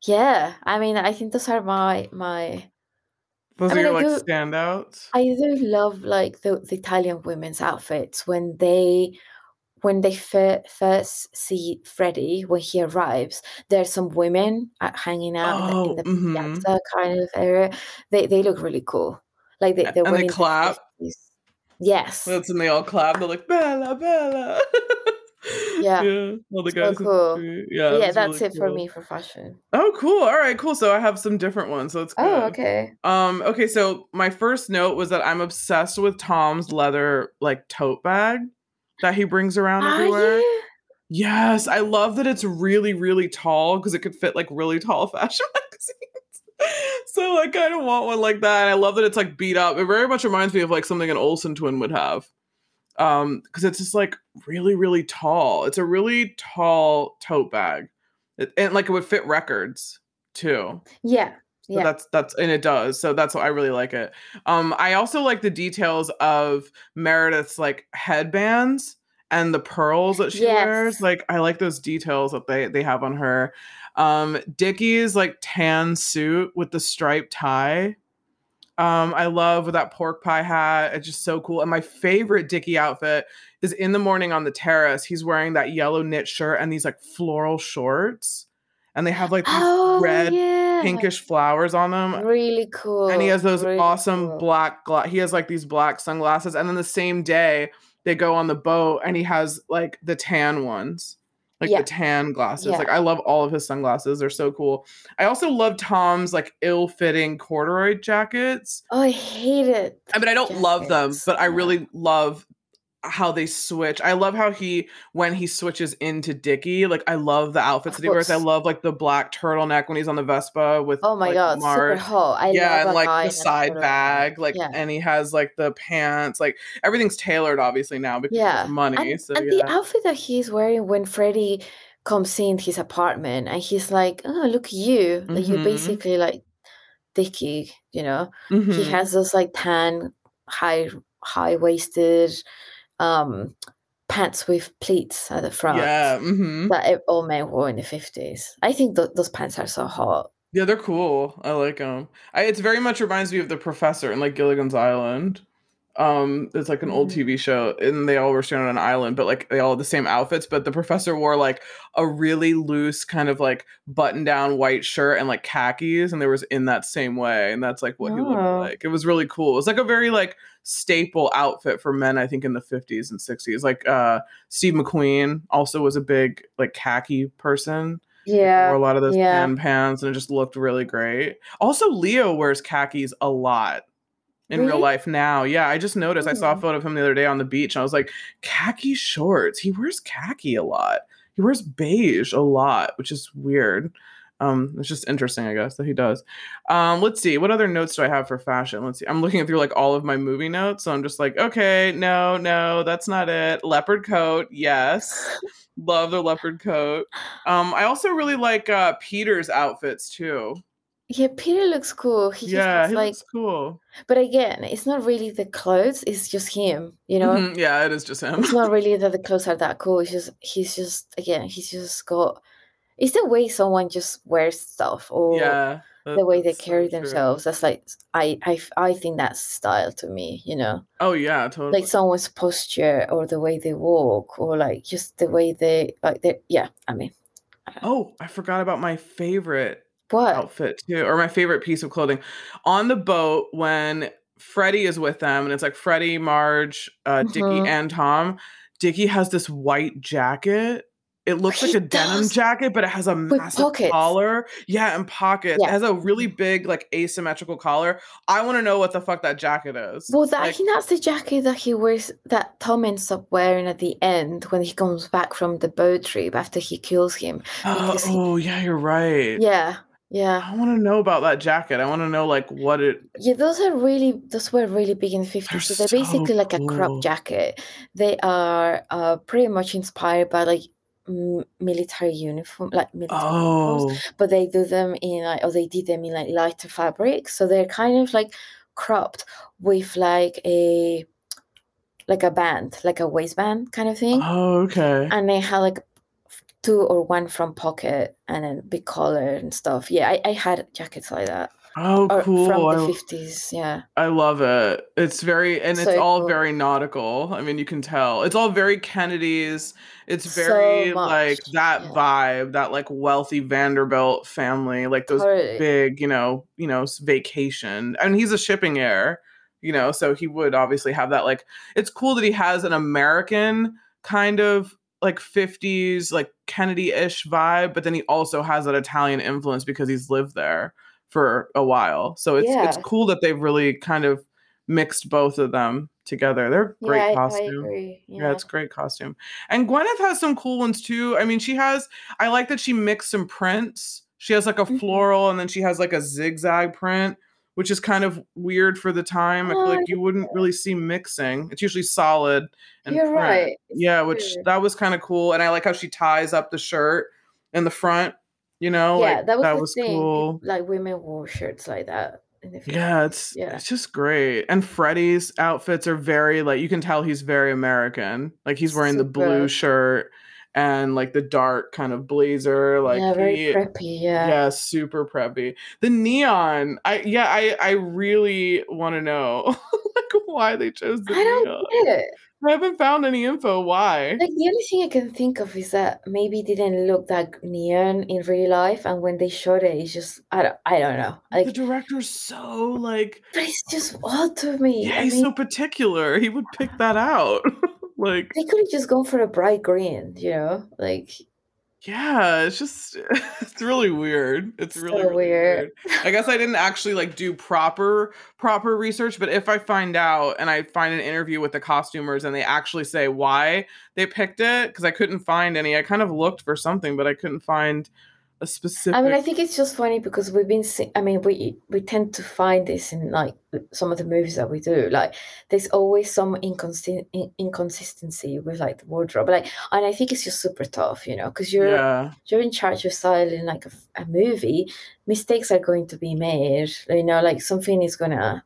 yeah. I mean I think those are my my Those I are your like do- standouts. I do love like the, the Italian women's outfits when they when they fir- first see Freddie when he arrives, there's some women hanging out Oh, in the, in the mhm. piazza kind of area. They they look really cool. Like they they're and they clap. Yes. That's when they all clap. They're like Bella, Bella. (laughs) Yeah. yeah. All the guys. the cool. Yeah, yeah, that's that's really it for me for fashion. Oh, cool. All right, cool. So I have some different ones. So it's good. Oh, okay. Um, okay, so my first note was that I'm obsessed with Tom's leather like tote bag that he brings around Are everywhere. you? Yes, I love that it's really, really tall because it could fit like really tall (laughs) fashion magazines. so I kind of want one like that. And I love that it's like beat up. It very much reminds me of like something an Olsen twin would have. Um, because it's just like really, really tall. It's a really tall tote bag. It, and like it would fit records too. Yeah. So Yeah. that's that's and it does. So that's why I really like it. Um I also like the details of Meredith's like headbands and the pearls that she wears. Like I like those details that they they have on her. Um Dickie's like tan suit with the striped tie. Um I love with that pork pie hat. It's just so cool. And my favorite Dickie outfit is in the morning on the terrace. He's wearing that yellow knit shirt and these like floral shorts. And they have like these Oh, red yeah. pinkish flowers on them. Really cool. and he has those really awesome cool. black gla- he has like these black sunglasses and then the same day they go on the boat and he has like the tan ones like Yeah. the tan glasses Yeah. like i love all of his sunglasses they're so cool i also love tom's like ill-fitting corduroy jackets Oh, I hate it. i mean i don't love them but i really love how they switch i love how he when he switches into dickie like i love the outfits that he wears i love like the black turtleneck when he's on the vespa with Oh my like, god, super hot. I yeah, love and like the side bag, like, yeah. and he has like the pants, like everything's tailored obviously now because Yeah. of money. And, so and yeah, the outfit that he's wearing when Freddie comes in his apartment and he's like, Oh, look at you. Like you're Mhm. basically like Dickie, you know? He Mhm. has those like tan, high high waisted um pants with pleats at the front. yeah, hmm That all men wore in the fifties. I think th- those pants are so hot. yeah, they're cool. I like them. I, it's very much reminds me of the professor in like Gilligan's Island. Um, it's like an old Mhm. TV show, and they all were stranded on an island, but like they all had the same outfits. But the professor wore like a really loose kind of like button-down white shirt and like khakis, and there was in that same way, and that's like what he looked Oh. like. It was really cool. It was like a very like staple outfit for men, I think, in the 50s and 60s. Like uh Steve McQueen also was a big like khaki person. wore Yeah. a lot of those yeah. pants and it just looked really great. Also, Leo wears khakis a lot in real life now. Yeah, I just noticed. I saw a Hmm. photo of him the other day on the beach and I was like, khaki shorts. He wears khaki a lot. He wears beige a lot, which is weird. Um, it's just interesting, I guess, that he does. Um, let's see. What other notes do I have for fashion? Let's see. I'm looking through like all of my movie notes, so I'm just like, okay, no, no, that's not it. Leopard coat, yes. Love the leopard coat. Um, I also really like uh Peter's outfits too. Yeah, Peter looks cool. He just yeah, looks he like looks cool. but again, it's not really the clothes, it's just him, you know? Mhm, Yeah, it is just him. It's not really (laughs) that the clothes are that cool. It's just he's just again, he's just got it's the way someone just wears stuff or yeah, the way they that's so carry true. themselves. That's like I, I I think that's style to me, you know? Oh yeah, totally. Like someone's posture or the way they walk or like just the way they like they yeah, I mean oh, I forgot about my favorite what? outfit too, or my favorite piece of clothing on the boat when Freddie is with them, and it's like Freddie, Marge, uh, Dickie, Mhm. and Tom. Dickie has this white jacket. It looks like He a denim jacket, but it has a massive pockets. collar. Yeah, and pockets. Yeah. It has a really big, like asymmetrical collar. I want to know what the fuck that jacket is. Well, that, I Like, think that's the jacket that he wears, that Tom ends up wearing at the end when he comes back from the boat trip after he kills him. (gasps) oh, he- yeah, you're right. Yeah, yeah, I want to know about that jacket. I want to know like what it. yeah. Those are really, those were really big in the fifties. So they're so basically like a crop jacket. They are uh, pretty much inspired by like m- military uniform, like military uniforms, Oh, but they do them in like, or they did them in like lighter fabric. So they're kind of like cropped with like a, like a band, like a waistband kind of thing. oh, okay. and they had like two or one front pocket and then big collar and stuff. Yeah, I, I had jackets like that. Oh, cool. from the fifties, yeah. I love it. It's very, and it's all cool. very nautical. I mean, you can tell. It's all very Kennedy's. It's So very like that yeah. vibe, that like wealthy Vanderbilt family, like those Totally. big, you know, you know, vacation. And he's a shipping heir, you know, so he would obviously have that. Like, it's cool that he has an American kind of like 50s, like Kennedy ish vibe, but then he also has that Italian influence because he's lived there for a while. So it's it's cool that they've really kind of mixed both of them together. They're Yeah, great I, I costume. agree. Yeah, Yeah. it's great costume. And Gwyneth has some cool ones too. I mean, she has I like that she mixed some prints. She has like a Mhm. floral and then she has like a zigzag print, which is kind of weird for the time. I feel Oh, like you wouldn't really see mixing. It's usually solid and You're print. right. It's Yeah, which that was kind of cool. And I like how she ties up the shirt in the front, you know, Yeah, like that was that was thing. cool. Like women wore shirts like that in the Yeah, it's Yeah. it's just great. And Freddie's outfits are very like you can tell he's very American. Like he's wearing the blue shirt and like the dark kind of blazer. Like yeah, very he preppy. Yeah. yeah, super preppy. The neon, I yeah, I I really want to know (laughs) like why they chose the I don't neon. get it. I haven't found any info why. Like the only thing I can think of is that maybe it didn't look that neon in real life, and when they shot it, it's just I don't I don't know. the director's so like but it's just odd to me. yeah, I he's mean, so particular. He would pick that out. (laughs) like they could have just gone for a bright green, you know? Like Yeah, it's just (laughs) it's really weird. It's really so really weird. weird. I guess I didn't actually like do proper proper research, but if I find out and I find an interview with the costumers and they actually say why they picked it because I couldn't find any. I kind of looked for something, but I couldn't find a specific I mean, I think it's just funny because we've been. See- I mean, we we tend to find this in like some of the movies that we do. Like, there's always some in- inconsistency with like the wardrobe. Like, and I think it's just super tough, you know, because you're yeah. you're in charge of style in like a movie. Mistakes are going to be made. You know, like something is gonna.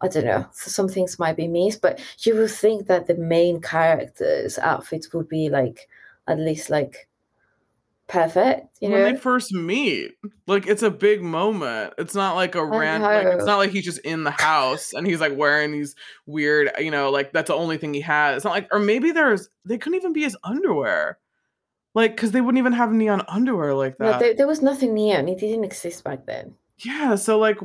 I don't know. Some things might be missed, but you would think that the main characters' outfits would be like at least like perfect. You when know, they first meet like it's a big moment it's not like a random. like it's not like he's just in the house and he's like wearing these weird uh, you know like that's the only thing he has it's not like or maybe there's they couldn't even be his underwear like because they wouldn't even have neon underwear like No, that there, there was nothing neon. It didn't exist back then. yeah so like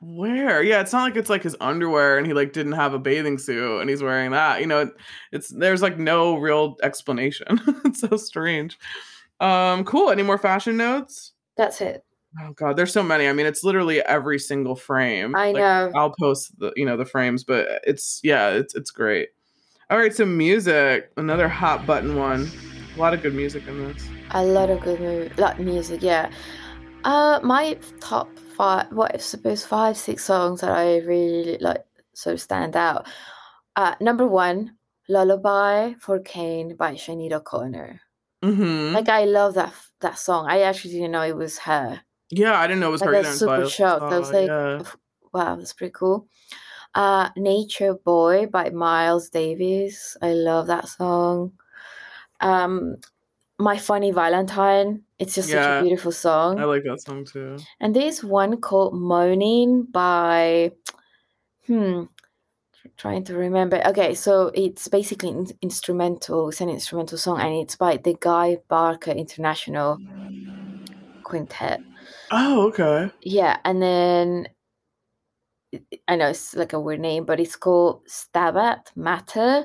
where yeah it's not like it's like his underwear and he like didn't have a bathing suit and he's wearing that you know it's there's like no real explanation (laughs) it's so strange um cool any more fashion notes That's it. Oh god, there's so many. I mean, it's literally every single frame. I Like, know. I'll post the you know the frames, but it's yeah, it's it's great. All right, so music, another hot button one. A lot of good music in this. A lot of good mu- like music, yeah. Uh, my top five, what I suppose five, six songs that I really like, of stand out. Uh, number one, "Lullaby for Cain" by Sinead O'Connor. Mm-hmm. Like I love that that song. I actually didn't know it was her. yeah, I didn't know it was Like her I was super shocked. I was like, yeah. Wow, that's pretty cool. Uh, Nature Boy by Miles Davis. I love that song. Um, My Funny Valentine. It's just such a beautiful song. I like that song too. And there's one called Moaning by, hmm, trying to remember. Okay, so it's basically in- instrumental. It's an instrumental song, and it's by the Guy Barker International Quintet. Oh, okay. Yeah, and then I know it's like a weird name, but it's called Stabat Mater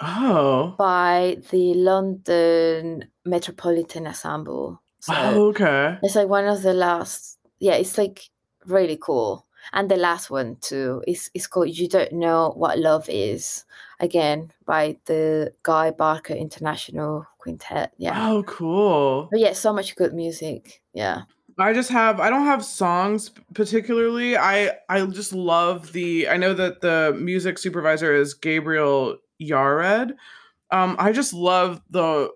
Oh. by the London Metropolitan Ensemble. So Oh, okay. it's like one of the last. Yeah, it's like really cool. And the last one too is is called "You Don't Know What Love Is" again by the Guy Barker International Quintet. Yeah, Oh, cool. but yeah, so much good music. Yeah, I just have I don't have songs particularly. I I just love the I know that the music supervisor is Gabriel Yared. Um I just love the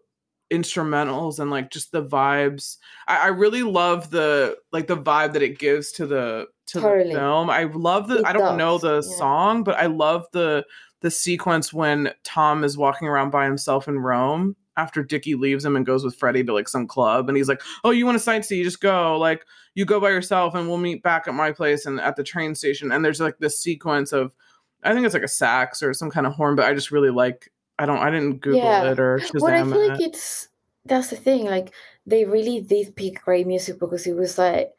instrumentals and like just the vibes. I, I really love the like the vibe that it gives to the to Totally. the film. I love the It I don't know the yeah. song, but I love the the sequence when Tom is walking around by himself in Rome. after Dickie leaves him and goes with Freddie to like some club, and he's like, "Oh, you want to sightsee? You just go. Like, you go by yourself, and we'll meet back at my place and at the train station." And there's like this sequence of, I think it's like a sax or some kind of horn, but I just really like. I don't. I didn't Google Yeah. it or Shazam Well, I feel like it's that's the thing. Like they really did pick great music because it was like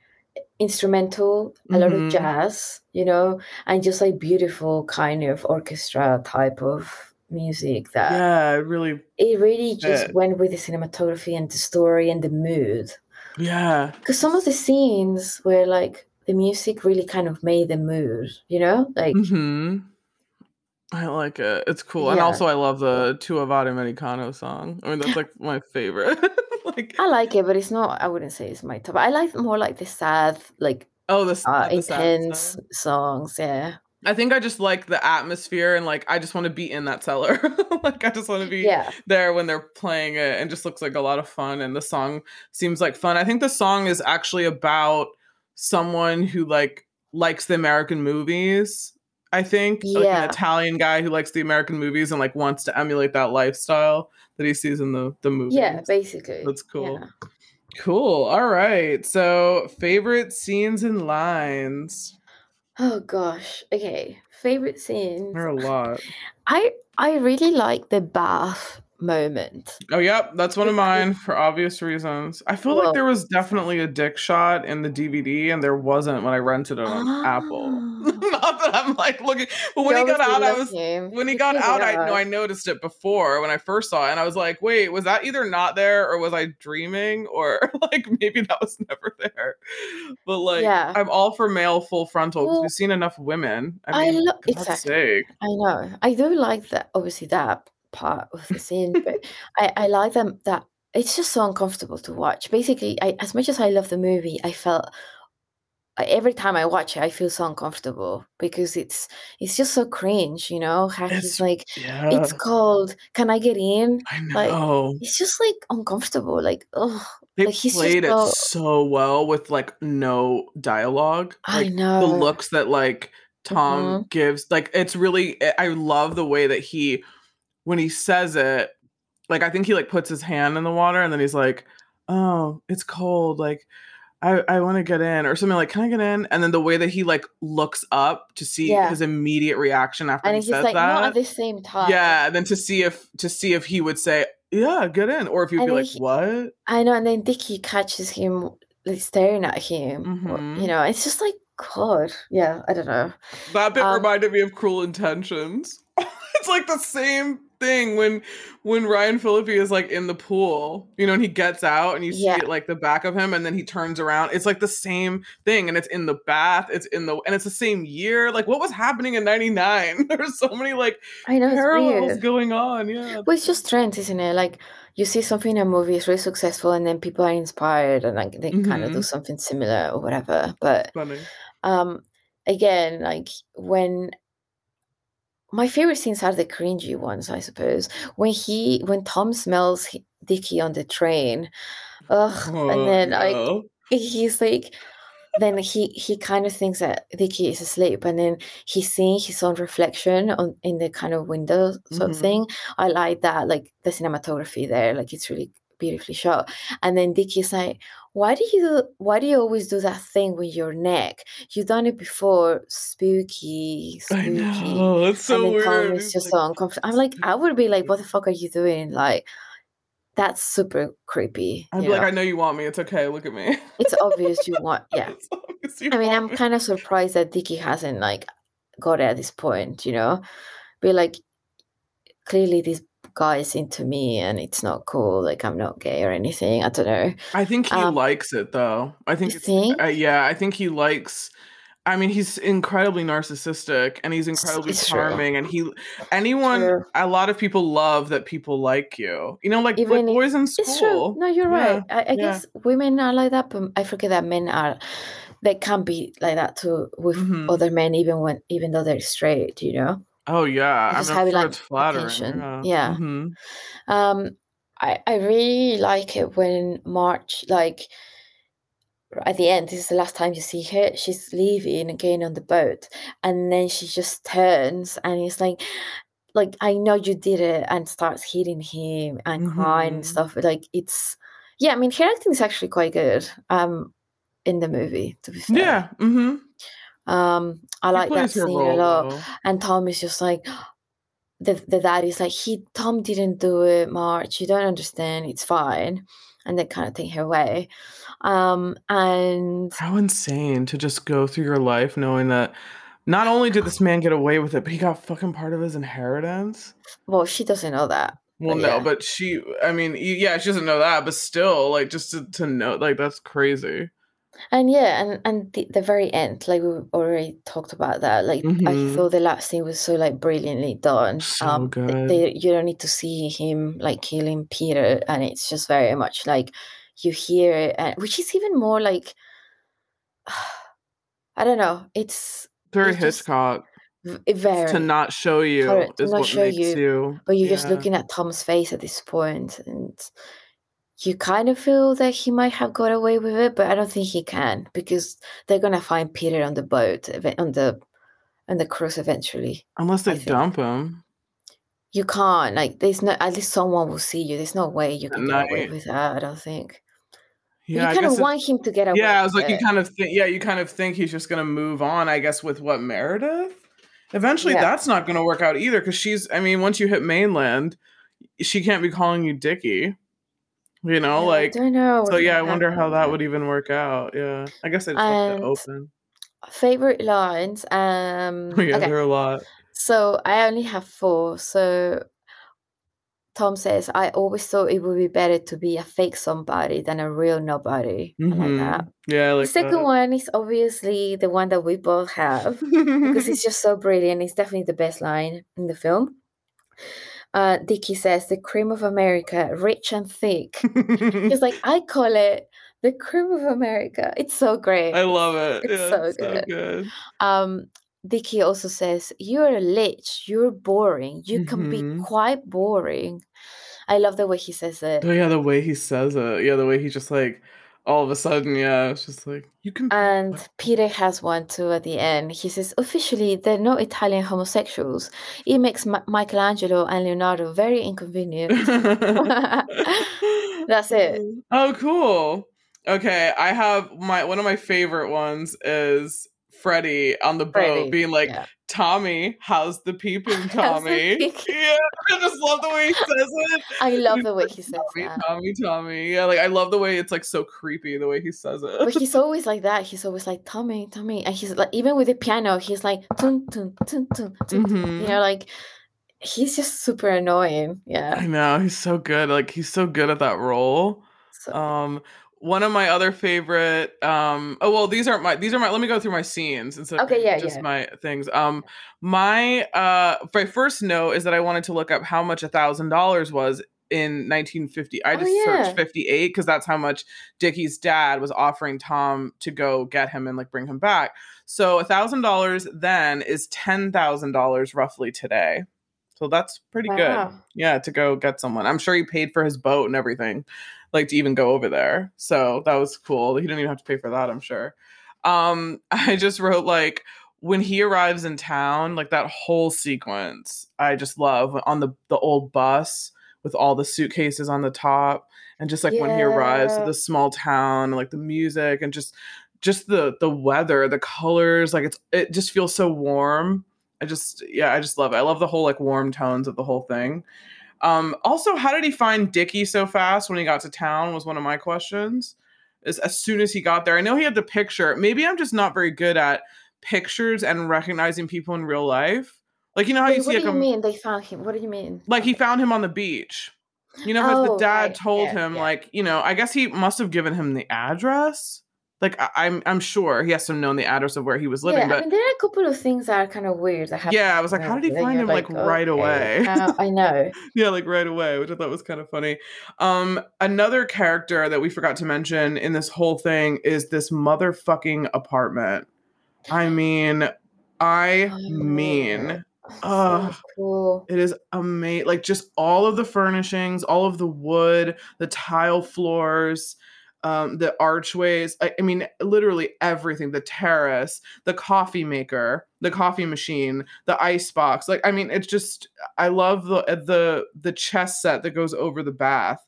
instrumental, a lot of Mhm. jazz, you know, and just like beautiful kind of orchestra type of music that Yeah, it really. it really just went with the cinematography and the story and the mood. Yeah. Because some of the scenes were like the music really kind of made the mood, you know? Like hmm I like it. It's cool. And also I love the Tu Vuò Fà L'Americano song. I mean that's like my favorite. (laughs) (laughs) like I like it, but it's not I wouldn't say it's my top. I like more like the sad, like oh the, uh, the intense stuff. songs, yeah. I think I just like the atmosphere and like I just want to be in that cellar. (laughs) like I just want to be Yeah. there when they're playing it and just looks like a lot of fun and the song seems like fun. I think the song is actually about someone who like likes the American movies. I think like Yeah. an Italian guy who likes the American movies and like wants to emulate that lifestyle that he sees in the the movie. Yeah, basically. That's cool. Yeah. Cool. All right. So, favorite scenes and lines. Oh gosh. Okay. Favorite scenes. There are a lot. I I really like the bath moment. Oh, yep, that's one of mine for obvious reasons. I feel like there was definitely a dick shot in the DVD, and there wasn't when I rented it on Apple. Ah. (laughs) Not that I'm like looking, but when he got out, I was him. when he got clearly out. I know I noticed it before when I first saw it, and I was like, "Wait, was that either not there, or was I dreaming, (laughs) or like maybe that was never there?" But like, Yeah. I'm all for male full frontal because Well, we've seen enough women. I I mean, lo- God's exactly. sake. I know. I do like that. Obviously, that part of the (laughs) scene, but I I like them that it's just so uncomfortable to watch. Basically, I as much as I love the movie, I felt every time I watch it, I feel so uncomfortable because it's it's just so cringe, you know. How It's- he's like, Yeah, it's called. Can I get in? I like, know. It's just like uncomfortable. Like, oh, They like, played it so- so well with like no dialogue. I know. the looks that like Tom Mhm. gives. Like it's really I love the way that he when he says it, like I think he like puts his hand in the water and then he's like, "Oh, it's cold." Like I, I want to get in or something like, can I get in? And then the way that he like looks up to see Yeah. his immediate reaction after and he he's says like that. not at the same time. yeah, and then to see if to see if he would say, Yeah, get in, or if he'd And be like, he- What? I know, and then Dickie catches him like staring at him. or- Mhm. You know, it's just like God. Yeah, I don't know. That bit Um, reminded me of Cruel Intentions. (laughs) it's like the same thing when when Ryan Phillippe is like in the pool, you know, and he gets out and you see Yeah. it like the back of him and then he turns around. It's like the same thing and it's in the bath, it's in the and it's the same year. Like what was happening in 99? (laughs) There's so many like I know it's parallels going on. Yeah. Well, it's just trends, isn't it? Like you see something in a movie is really successful, and then people are inspired, and like they kind of do something similar or whatever. But Funny. um, again, like when my favorite scenes are the cringy ones, I suppose. When he, when Tom smells Dickie on the train, ugh, Oh, and then like no. he's like then he he kind of thinks that Dickie is asleep and then he's seeing his own reflection on in the kind of window sort of Mhm. thing i like that like the cinematography there like it's really beautifully shot and then Dickie's like why do you why do you always do that thing with your neck you've done it before spooky (laughs) I spooky know. It's so and then weird. Tom is just so uncomfortable i'm like i would be like what the fuck are you doing like that's super creepy I'd you be like, know? I know you want me. It's okay. Look at me. it's obvious you (laughs) want yeah you I mean, I'm me. kind of surprised that Dicky hasn't like got it at this point, you know. Be like, clearly this guy is into me, and it's not cool. Like I'm not gay or anything. I don't know. I think he Um, likes it though. I think think? uh, yeah, I think he likes I mean, he's incredibly narcissistic and he's incredibly it's true. charming and he anyone True. a lot of people love that people like you. You know, like, like Even if- boys in It's true. school. No, you're Yeah, right. I, I yeah. guess women are like that, but I forget that men are. They can't be like that too with Mhm. other men, even when even though they're straight. You know. Oh yeah, just not have, like, flattering. Yeah. Yeah. Mhm. Um, I I really like it when Marge like at the end. This is the last time you see her. She's leaving again on the boat, and then she just turns and it's like, like I know you did it and starts hitting him and crying and Mhm. stuff. Like it's yeah, I mean her acting is actually quite good. Um in the movie, to be fair. Yeah. Mm-hmm. Um I like that scene role a lot. well. And Tom is just like (gasps) the the dad is like he Tom didn't do it Marge, you don't understand, it's fine. And they kind of take her away. Um and How insane to just go through your life knowing that not only did this man get away with it, but he got fucking part of his inheritance. well she doesn't know that. Well, But no, yeah. but she, I mean, yeah, she doesn't know that, but still, like, just to, to know, like, that's crazy. And yeah, and and the, the very end, like we already talked about that. Like I Mhm. thought the last scene was so like brilliantly done. So um, good. They, you don't need to see him like killing Peter, and it's just very much like you hear it, and, which is even more like (sighs) I don't know. It's Very it's Hitchcock. very To not show you Correct, to is not what show makes you, you. but you're just looking at Tom's face at this point, and you kind of feel that he might have got away with it, but I don't think he can because they're gonna find Peter on the boat on the on the cruise eventually. Unless they dump him. You can't like there's no at least someone will see you. There's no way you can get away with that. I don't think. Yeah, you kind of it- want him to get away. Yeah, I was like, you kind of think, yeah, you kind of think he's just gonna move on. I guess with what Meredith. Eventually, Yeah. that's not gonna work out either because she's. I mean, once you hit mainland, she can't be calling you Dickie. You know, Yeah, like. I know. So yeah, I wonder how that would even work out. Yeah, I guess I just left it open. favorite lines. Um, (laughs) yeah, okay, there are a lot. so I only have four. So Tom says, "I always thought it would be better to be a fake somebody than a real nobody." I like that. Mhm. Yeah, like the second that. one is obviously the one that we both have because it's (laughs) just so brilliant. It's definitely the best line in the film. Uh, Dickie says, "The cream of America, rich and thick." (laughs) He's like, "I call it the cream of America." It's so great. I love it. It's yeah, so it's so good. good. Um, Dickie also says, "You're a lich. You're boring. You can be Mhm. quite boring." I love the way he says it. Oh yeah, the way he says it. Yeah, the way he just like all of a sudden, yeah, it's just like you can. And Peter has one too at the end. He says, officially, they're not Italian homosexuals. It makes Ma- Michelangelo and Leonardo very inconvenient. (laughs) That's it. (laughs) Oh, cool. Okay, I have my one of my favorite ones is Freddie on the boat Freddie, being like, yeah. "Tommy, how's the peeping, (laughs) How's the Tommy?" (laughs) yeah, I just love the way he says it. (laughs) I love the way he says it. Tommy, that. Tommy, Tommy. Yeah, like I love the way it's like so creepy the way he says it. But he's always like that. He's always like, Tommy, Tommy. And he's like, even with the piano, he's like, tun, tun, tun, tun, tun. Mhm. you know, like, he's just super annoying. Yeah, I know he's so good. Like he's so good at that role. So, Um, one of my other favorite. Um, oh well, these aren't my. These are my. Let me go through my scenes instead of Okay, yeah, just yeah. my things. Um, my uh, my first note is that I wanted to look up how much a thousand dollars was in 1950. I Oh, just yeah. searched 58 because that's how much Dickie's dad was offering Tom to go get him and like bring him back. So a thousand dollars then is ten thousand dollars roughly today. So that's pretty good. Yeah, to go get someone. I'm sure he paid for his boat and everything, like to even go over there. So that was cool. He didn't even have to pay for that, I'm sure. Um, (laughs) I just wrote like when he arrives in town, like that whole sequence, I just love on the the old bus with all the suitcases on the top, and just like when he arrives Yeah. the small town, like the music and just just the the weather, the colors, like it's it just feels so warm. I just yeah, I just love it. I love the whole like warm tones of the whole thing. Um, also, how did he find Dickie so fast when he got to town? Was one of my questions. As, as soon as he got there, I know he had the picture. Maybe I'm just not very good at pictures and recognizing people in real life. Like you know how Wait, you what see do like you a mean they found him? What do you mean? like he found him on the beach. You know, because the Oh, dad right, told yeah, him, yeah. like, you know, I guess he must have given him the address. Like, I, I'm, I'm sure he has to have known the address of where he was living. yeah, I but mean, there are a couple of things that are kind of weird. That yeah, I was like, how did he find him like, right okay, away? (laughs) how- I (laughs) know. yeah, like right away, which I thought was kind of funny. Um, another character that we forgot to mention in this whole thing is this motherfucking apartment. I (gasps) mean, I mean, Oh, (sighs) so cool. it is amazing. Like just all of the furnishings, all of the wood, the tile floors. Um, the archways. I, I, mean, literally everything. The terrace, the coffee maker, the coffee machine, the ice box. Like, I mean, it's just. I love the the the chess set that goes over the bath.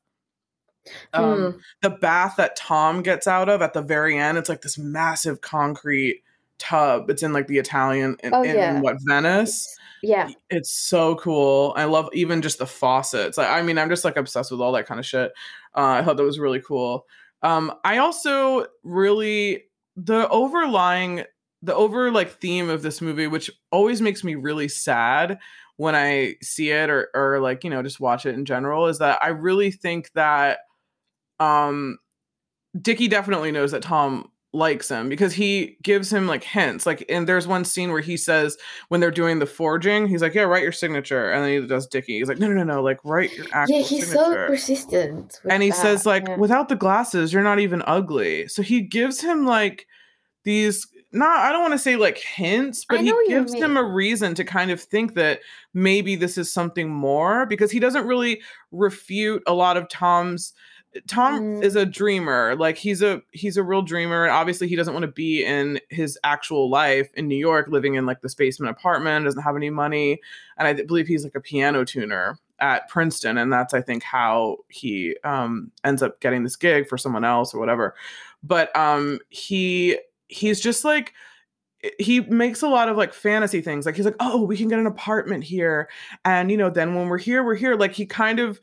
Um, hmm. The bath that Tom gets out of at the very end. It's like this massive concrete tub. It's in like the Italian in, oh, yeah. in what Venice. Yeah. It's so cool. I love even just the faucets. Like, I mean, I'm just like obsessed with all that kind of shit. Uh, I thought that was really cool. Um, I also really the overlying the over like theme of this movie, which always makes me really sad when I see it or or like, you know, just watch it in general, is that I really think that um Dickie definitely knows that Tom likes him because he gives him like hints. Like, and there's one scene where he says when they're doing the forging, he's like, "Yeah, write your signature," and then he does Dickie. He's like, "No, no, no, no, like write your actual." Yeah, he's signature. so persistent. And he that. says like, yeah. "Without the glasses, you're not even ugly." So he gives him like these not I don't want to say like hints, but he gives him a reason to kind of think that maybe this is something more because he doesn't really refute a lot of Tom's Tom mm. is a dreamer. Like he's a he's a real dreamer. And obviously he doesn't want to be in his actual life in New York, living in like this basement apartment, doesn't have any money. And I believe he's like a piano tuner at Princeton. And that's I think how he um ends up getting this gig for someone else or whatever. But um he he's just like he makes a lot of like fantasy things. Like he's like, oh, we can get an apartment here. And you know, then when we're here, we're here. Like he kind of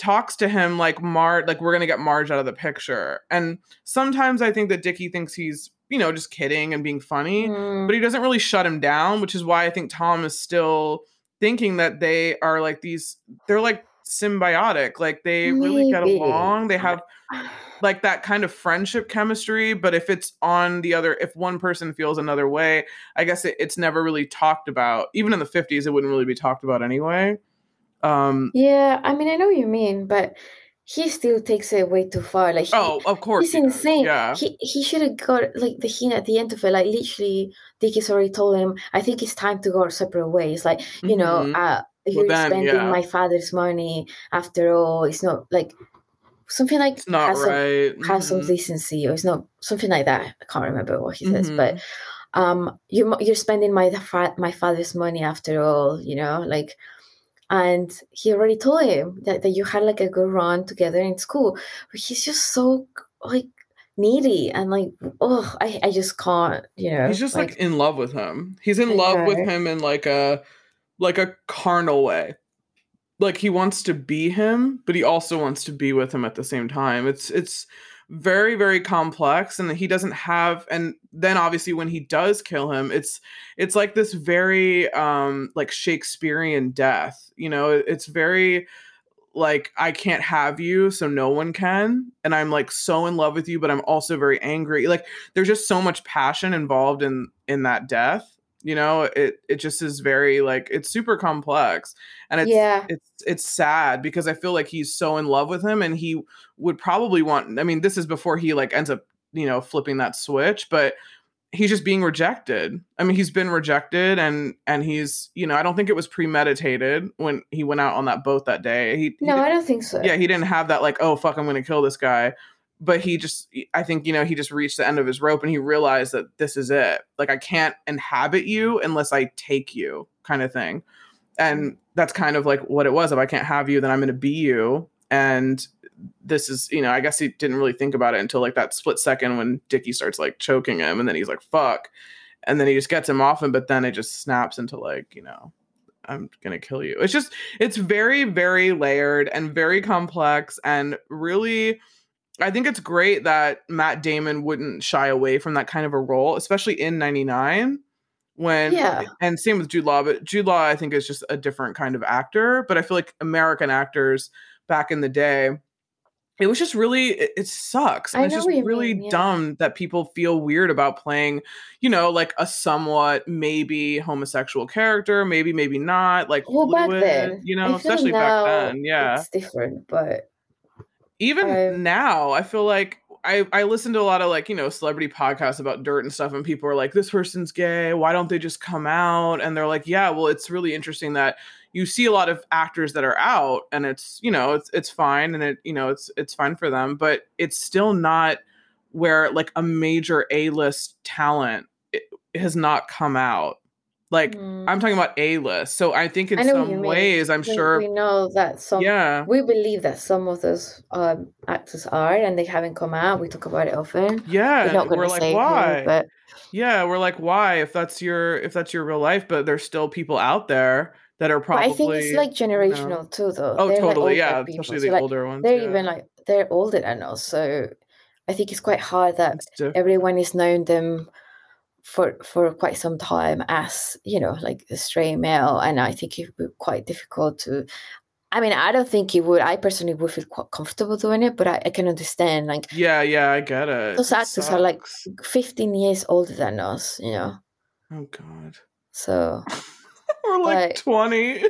talks to him like Marge, like we're gonna get Marge out of the picture. And sometimes I think that Dickie thinks he's, you know, just kidding and being funny, mm. but he doesn't really shut him down, which is why I think Tom is still thinking that they are like these, they're like symbiotic, like they Maybe. really get along. They have (sighs) like that kind of friendship chemistry, but if it's on the other, if one person feels another way, I guess it, it's never really talked about. Even in the 50s, it wouldn't really be talked about anyway. Um, yeah, I mean, I know what you mean, but he still takes it way too far. Like, he, oh, of course, he's he insane. Yeah, he he should have got like the hint at the end of it. Like, literally, Dickie's already told him, "I think it's time to go our separate ways." Like, you mm-hmm. know, uh, you're well, then, spending yeah. my father's money. After all, it's not like something like it's not has right. Some, has some mm-hmm. decency, or it's not something like that. I can't remember what he says, mm-hmm. but um, you you're spending my my father's money after all. You know, like and he already told him that, that you had like a good run together in school. But he's just so like needy and like oh I, I just can't you know he's just like, like in love with him. He's in love with him in like a like a carnal way. Like he wants to be him but he also wants to be with him at the same time. It's it's very very complex and he doesn't have and then obviously when he does kill him it's it's like this very um like shakespearean death you know? It's very like I can't have you so no one can and I'm like so in love with you but I'm also very angry. Like there's just so much passion involved in in that death you know it it just is very like it's super complex and it's yeah. it's it's sad because i feel like he's so in love with him and he would probably want i mean this is before he like ends up you know flipping that switch but he's just being rejected. I mean he's been rejected and and he's you know i don't think it was premeditated when he went out on that boat that day. He, no he i don't think so. Yeah he didn't have that like oh fuck i'm gonna kill this guy but he just i think you know he just reached the end of his rope and he realized that this is it. Like i can't inhabit you unless i take you kind of thing. And that's kind of like what it was. If i can't have you then i'm going to be you. And this is you know i guess he didn't really think about it until like that split second when dickie starts like choking him and then he's like fuck. And then he just gets him off him but then it just snaps into like you know i'm gonna kill you. It's just it's very very layered and very complex and really I think it's great that Matt Damon wouldn't shy away from that kind of a role, especially in 99 when yeah. and same with Jude Law, but Jude Law I think is just a different kind of actor, but I feel like American actors back in the day it was just really it, it sucks. And it's just really mean, yeah. dumb that people feel weird about playing, you know, like a somewhat maybe homosexual character, maybe maybe not, like well, back then, you know, especially back then. Yeah. It's different, but even now i feel like I I listen to a lot of like you know celebrity podcasts about dirt and stuff, and people are like, "This person's gay. Why don't they just come out?" And they're like, "Yeah, well, it's really interesting that you see a lot of actors that are out, and it's you know it's it's fine, and it you know it's it's fine for them, but it's still not where like a major A list talent eh, has not come out." Like mm. I'm talking about A list. So I think in I some ways, I'm we, sure we know that some. Yeah, we believe that some of those um, actors are, and they haven't come out. We talk about it often. Yeah, we're, not we're like, why? Who, but yeah, we're like, why? If that's your if that's your real life, but there's still people out there that are probably. But I think it's like generational you know, too, though. Oh, they're totally. Like yeah, people. especially so the like, older ones. They're yeah. even like they're older than us, so I think it's quite hard that everyone is known them for for quite some time as you know like a straight male and i think it would be quite difficult to i mean i don't think it would i personally would feel quite comfortable doing it but i, I can understand like yeah yeah i get it. Those actors are like 15 years older than us you know? Oh god. So (laughs) we're like 20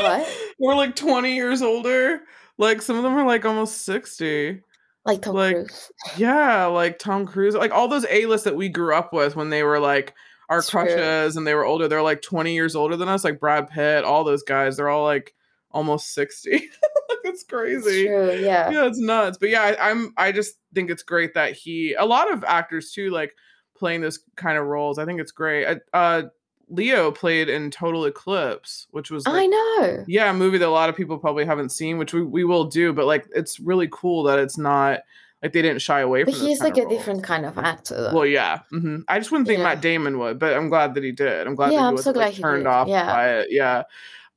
what? (laughs) We're like 20 years older. Like some of them are like almost 60 like Tom like, Cruise. (laughs) Yeah, like Tom Cruise. Like all those A lists that we grew up with when they were like our it's crushes true. and they were older. They're like 20 years older than us, like Brad Pitt, all those guys. They're all like almost 60. (laughs) it's crazy. It's true, yeah. Yeah, it's nuts. But yeah, I, I'm I just think it's great that he a lot of actors too, like playing this kind of roles. I think it's great. Uh Leo played in Total Eclipse, which was like, I know. Yeah, a movie that a lot of people probably haven't seen, which we, we will do, but like it's really cool that it's not like they didn't shy away but from. But he's like a roles. different kind of actor. Though. Well, yeah. Mm-hmm. I just wouldn't think yeah. Matt Damon would, but I'm glad that he did. I'm glad. Yeah, that he I'm was, so glad like, he turned off yeah. by it. Yeah.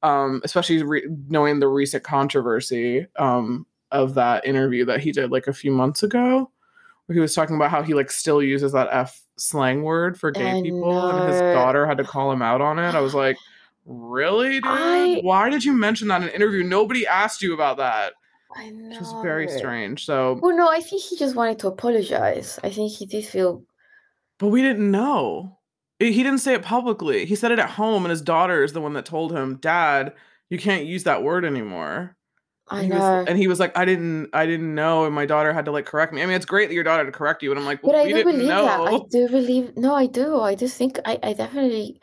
Um, especially re- knowing the recent controversy um of that interview that he did like a few months ago, where he was talking about how he like still uses that f slang word for gay I people, and his daughter had to call him out on it. I was like, (sighs) really, dude? I... Why did you mention that in an interview? Nobody asked you about that. I know. Which was very strange. So, well, no, I think he just wanted to apologize. I think he did feel, but we didn't know. He didn't say it publicly. He said it at home, and his daughter is the one that told him, "Dad, you can't use that word anymore." I know. Was, and he was like, I didn't, I didn't know, and my daughter had to like correct me. I mean, it's great that your daughter to correct you, and I'm like, well, but I do believe know. that. I do believe. No, I do. I just think I, I definitely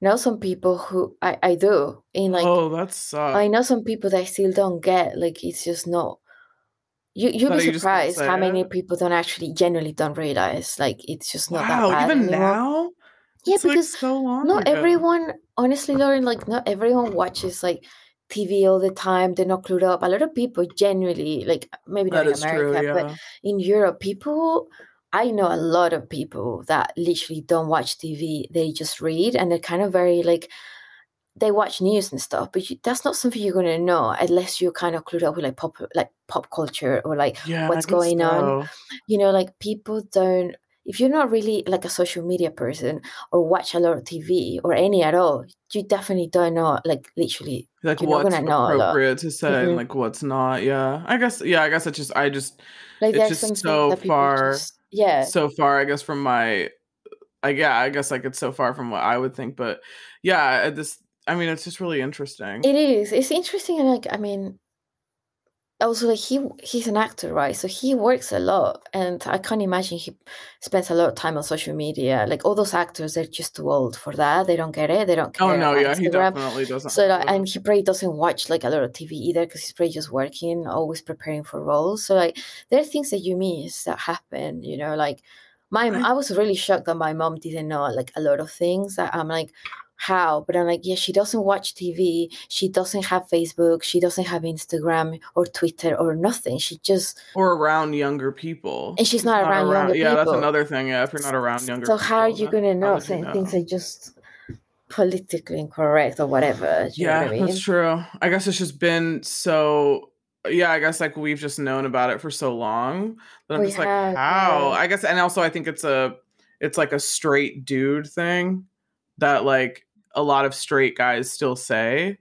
know some people who I, I do in like. Oh, that's. I know some people that I still don't get. Like, it's just not. You you'll be surprised how many it? people don't actually genuinely don't realize. Like, it's just not wow, that bad even anymore. now. Yeah, it's because like so long not ago. everyone, honestly, Lauren, like not everyone watches like TV all the time. They're not clued up. A lot of people genuinely, like maybe not That in America, true, but in Europe, people. I know a lot of people that literally don't watch TV. They just read, and they're kind of very like they watch news and stuff. But you, that's not something you're gonna know unless you're kind of clued up with like pop, like pop culture or like Yeah, what's going on. You know, like people don't. If you're not really like a social media person or watch a lot of TV or any at all, you definitely don't know. Like literally, Like you're not what's gonna know a appropriate to say and hmm like what's not. Yeah, I guess. Yeah, I guess it's just. I just. Like It's just so far, just yeah. so far. I guess from my. I yeah, I guess like it's so far from what I would think, but yeah, this. I mean, it's just really interesting. It is. It's interesting, and like I mean, also like he he's an actor, right? So he works a lot, and I can't imagine he spends a lot of time on social media. Like all those actors, they're just too old for that. They don't get it. They don't oh, care Oh no, yeah, he definitely doesn't So like, and he probably doesn't watch like a lot of TV either because he's probably just working, always preparing for roles. So like there are things that you miss that happen. You know, like my I I was really shocked that my mom didn't know like a lot of things. That I'm like, how? But I'm like, yeah, she doesn't watch TV. She doesn't have Facebook. She doesn't have Instagram or Twitter or nothing. She just or around younger people. and she's not not around around. younger Yeah, that's another thing. Yeah, if you're not around younger So how are you gonna know certain things are just politically incorrect or whatever? Know what I Yeah, that's true. I guess it's just been so. Yeah, I guess like we've just known about it for so long that I'm We just like, have, how? yeah. I guess, and also I think it's a, it's like a straight dude thing that like a lot of straight guys still say.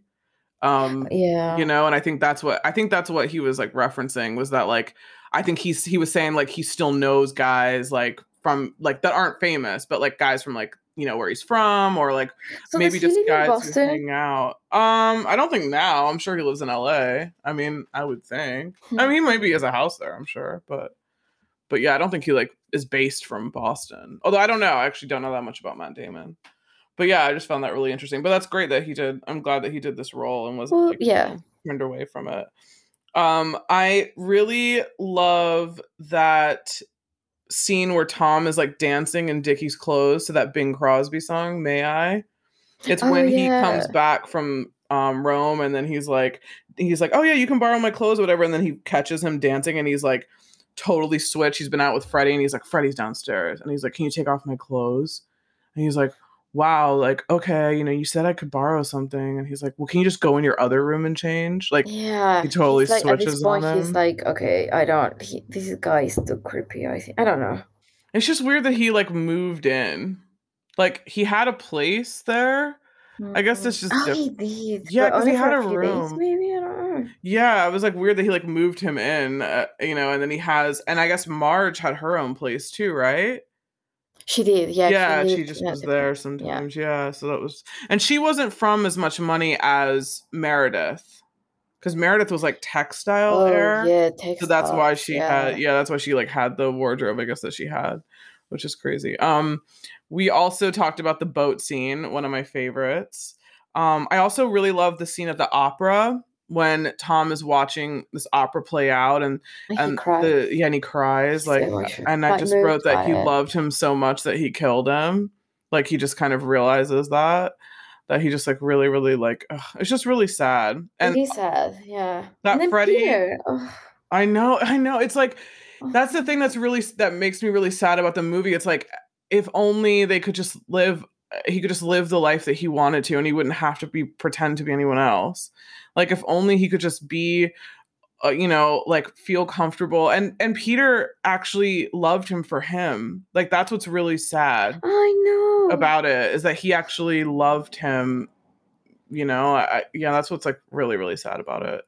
Um, Yeah. you know, and I think that's what I think that's what he was like referencing was that like I think he's he was saying like he still knows guys like from like that aren't famous, but like guys from like you know where he's from or like So maybe just guys who hang out. Um, I don't think now. I'm sure he lives in LA. I mean, I would think. I Hmm. mean, he maybe has a house there. I'm sure, but but yeah, I don't think he like is based from Boston. Although I don't know, I actually don't know that much about Matt Damon. But yeah, I just found that really interesting. But that's great that he did. I'm glad that he did this role and wasn't Well, like, yeah. you know, turned away from it. Um, I really love that scene where Tom is like dancing in Dickie's clothes to that Bing Crosby song, May I? It's Oh, when he comes back from um Rome and then he's like he's like, Oh yeah, you can borrow my clothes, or whatever, and then he catches him dancing and he's like totally switched. He's been out with Freddie and he's like, Freddie's downstairs. And he's like, Can you take off my clothes? And he's like, Wow, like, okay, you know, you said I could borrow something. And he's like, Well, can you just go in your other room and change? Like Yeah, he totally like, at this switches on point, he's him. like, okay, I don't. He, this guy is too creepy. I think I don't know. It's just weird that he like moved in. Like he had a place there. I guess it's Mm. just Oh, diff- he did. Yeah, because he had a few days, room. maybe I don't know. Yeah, it was like weird that he like moved him in, uh, you know, and then he has, and I guess Marge had her own place too, right? She did. Yeah, Yeah, she lived just was there sometimes. Yeah. so that was, and she wasn't from as much money as Meredith, because Meredith was like textile Oh heir, yeah, so that's why she yeah. had, yeah, that's why she like had the wardrobe, I guess that she had, which is crazy. Um, we also talked about the boat scene, one of my favorites. Um, I also really love the scene at the opera when Tom is watching this opera play out and And he and the yeah, and he cries like, and I just wrote that he it. loved him so much that he killed him. Like he just kind of realizes that that he just like really, really like ugh, it's just really sad. And is sad, yeah. that and Freddie- I know, I know. It's like that's the thing that's really that makes me really sad about the movie. It's like if only they could just live he could just live the life that he wanted to and he wouldn't have to be pretend to be anyone else. Like if only he could just be uh, you know, like feel comfortable and and Peter actually loved him for him. Like that's what's really sad I know. about it is that he actually loved him. You know, I, yeah, that's what's like really really sad about it.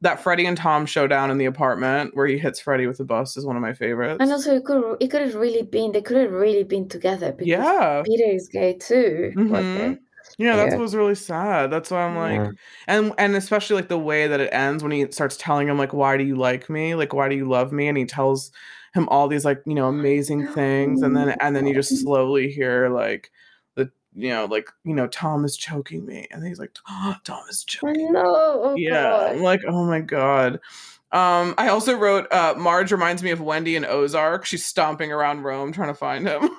That Freddie and Tom showdown in the apartment where he hits Freddie with the bus is one of my favorites. and also, it could it could have really been they could have really been together because yeah, Peter is gay too. Mhm. thing. Yeah, that's Yeah. what was really sad. That's why I'm like, Yeah. and and especially like the way that it ends when he starts telling him like, why do you like me? Like, why do you love me? And he tells him all these like you know amazing things, and then and then you just (gasps) slowly hear like the you know like you know Tom is choking me, and he's like, Tom is choking. know. Oh yeah i'm like oh my god um i also wrote uh marge reminds me of wendy in ozark she's stomping around rome trying to find him (laughs) like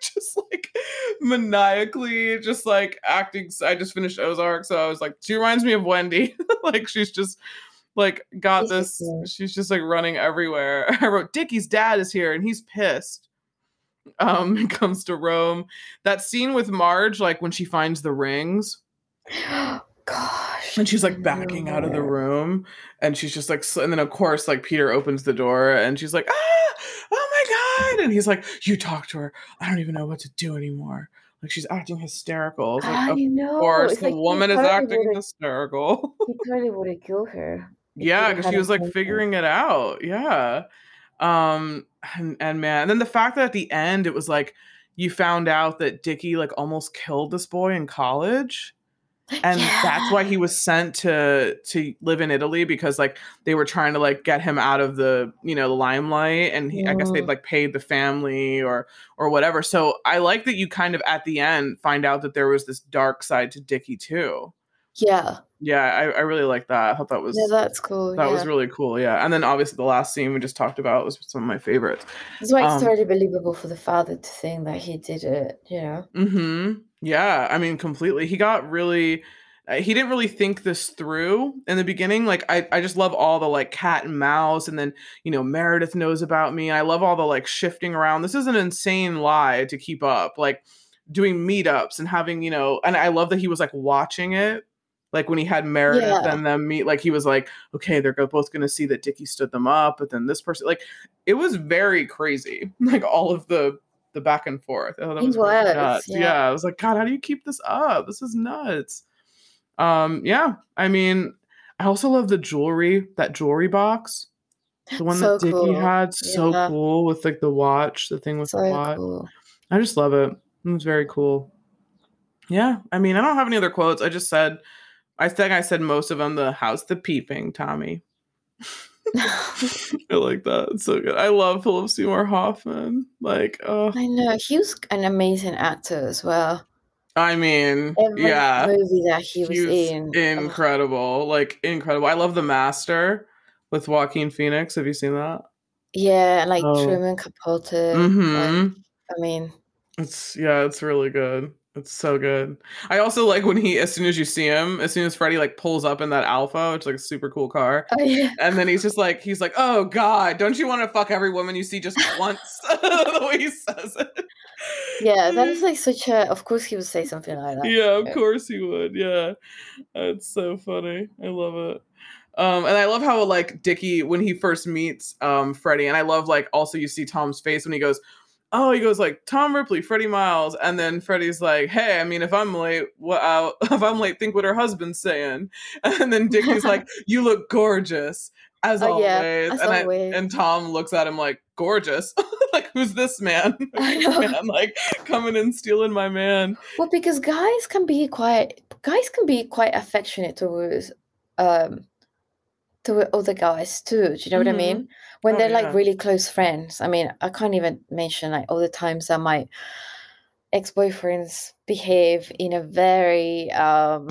just like maniacally just like acting i just finished ozark so i was like she reminds me of wendy. (laughs) Like she's just like got this she's just like running everywhere. (laughs) I wrote dickie's dad is here and he's pissed um (laughs) it comes to rome. That scene with marge like when she finds the rings. (gasps) Gosh. and she's like backing out of the room and she's just like and then of course like peter opens the door and she's like ah god and he's like you talk to her. I don't even know what to do anymore. Like she's acting hysterical. It's I like know. of course It's the like woman is acting hysterical. He totally would have killed her. (laughs) yeah because she was like figuring it out. Yeah. Um and, and man and then the fact that at the end it was like you found out that dickie like almost killed this boy in college and that's why he was sent to to live in Italy because like they were trying to like get him out of the you know the limelight and he, I guess they'd like paid the family or or whatever. So I like that you kind of at the end find out that there was this dark side to Dickie too. Yeah. Yeah, I, I really like that. I thought that was Yeah, that's cool. that yeah. was really cool. Yeah, and then obviously the last scene we just talked about was some of my favorites. That's why it's um, totally believable for the father to think that he did it, you know? hmm Yeah, I mean, completely. He got really. uh, He didn't really think this through in the beginning. Like, I, I just love all the like cat and mouse, and then you know Meredith knows about me. I love all the like shifting around. This is an insane lie to keep up. Like doing meetups and having you know, and I love that he was like watching it. Like when he had Meredith Yeah. and them meet, like he was like, okay, they're both going to see that Dickie stood them up, but then this person, like, it was very crazy. (laughs) Like all of the the back and forth. Oh, that It was, really was, nuts. yeah. Yeah. I was like, God, how do you keep this up? This is nuts. Um, yeah. I mean, I also love the jewelry, that jewelry box. The one So that Dickie cool. had, so Yeah. cool with like the watch, the thing with the watch. cool. I just love it. It was very cool. Yeah, I mean, I don't have any other quotes. I just said, I think I said most of them. The house, the peeping, Tommy. (laughs) I like that. It's so good. I love Philip Seymour Hoffman. Like, oh, I know he was an amazing actor as well. I mean, Every yeah, movie that he was he was in, oh, incredible. Like, incredible. I love The Master with Joaquin Phoenix. Have you seen that? yeah, like Oh. Truman Capote. Mm-hmm. like, I mean, It's yeah, it's really good. It's so good. I also like when he, as soon as you see him, as soon as Freddie like pulls up in that Alfa, which is like a super cool car, oh yeah, and then he's just like, he's like, "Oh God, don't you want to fuck every woman you see just (laughs) once?" (laughs) the way he says it. yeah, that is like such a. Of course, he would say something like that. Yeah, of course he would. Yeah, it's so funny. I love it. Um, and I love how like Dickie when he first meets um Freddie, and I love like also you see Tom's face when he goes, "Oh," he goes like Tom Ripley, Freddie Miles, and then Freddie's like, "Hey, I mean, if I'm late, what? Uh, (laughs) if I'm late, think what her husband's saying." (laughs) And then Dickie's like, (laughs) "You look gorgeous." As Oh, yeah, always, as and always. I, and Tom looks at him like gorgeous, like who's this man? Who's this man like coming and stealing my man? Well, because guys can be quite guys can be quite affectionate towards um toward other guys too. Do you know what I Mhm. mean? When Oh, they're yeah. like really close friends. I mean, I can't even mention like all the times that my ex-boyfriends behave in a very um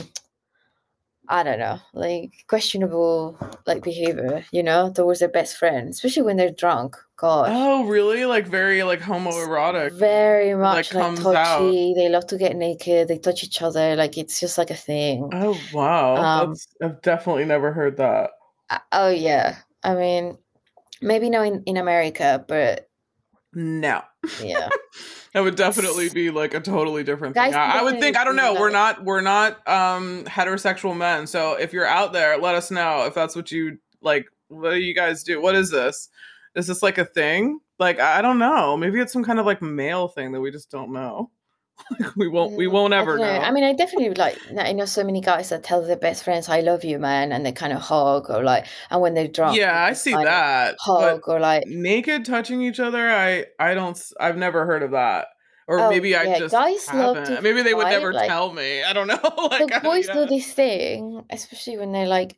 I don't know, like questionable like behavior, you know, towards their best friend, especially when they're drunk. God. Oh, really? Like very like homoerotic. Very much like, out. touchy. They love to get naked. They touch each other. Like it's just like a thing. Oh wow, Um, I've definitely never heard that. Uh, oh yeah. I mean, maybe not in, in America, but No, yeah. (laughs) that would definitely be like a totally different Guys thing. I, I would think. I don't know. We're not. We're not um heterosexual men. So if you're out there, let us know if that's what you like. What do you guys do? What is this? Is this like a thing? Like I I don't know. Maybe it's some kind of like male thing that we just don't know. (laughs) we won't. We won't ever don't know. I mean, I definitely would like. I know so many guys that tell their best friends, "I love you, man," and they kind of hug or like, and when they're drunk, yeah, I see that. Hug or like, naked touching each other i i don't I've never heard of that or Oh, maybe i yeah, just guys love haven't. maybe they would fight, never like- tell me i don't know (laughs) like the boys yeah. do this thing, especially when they're like,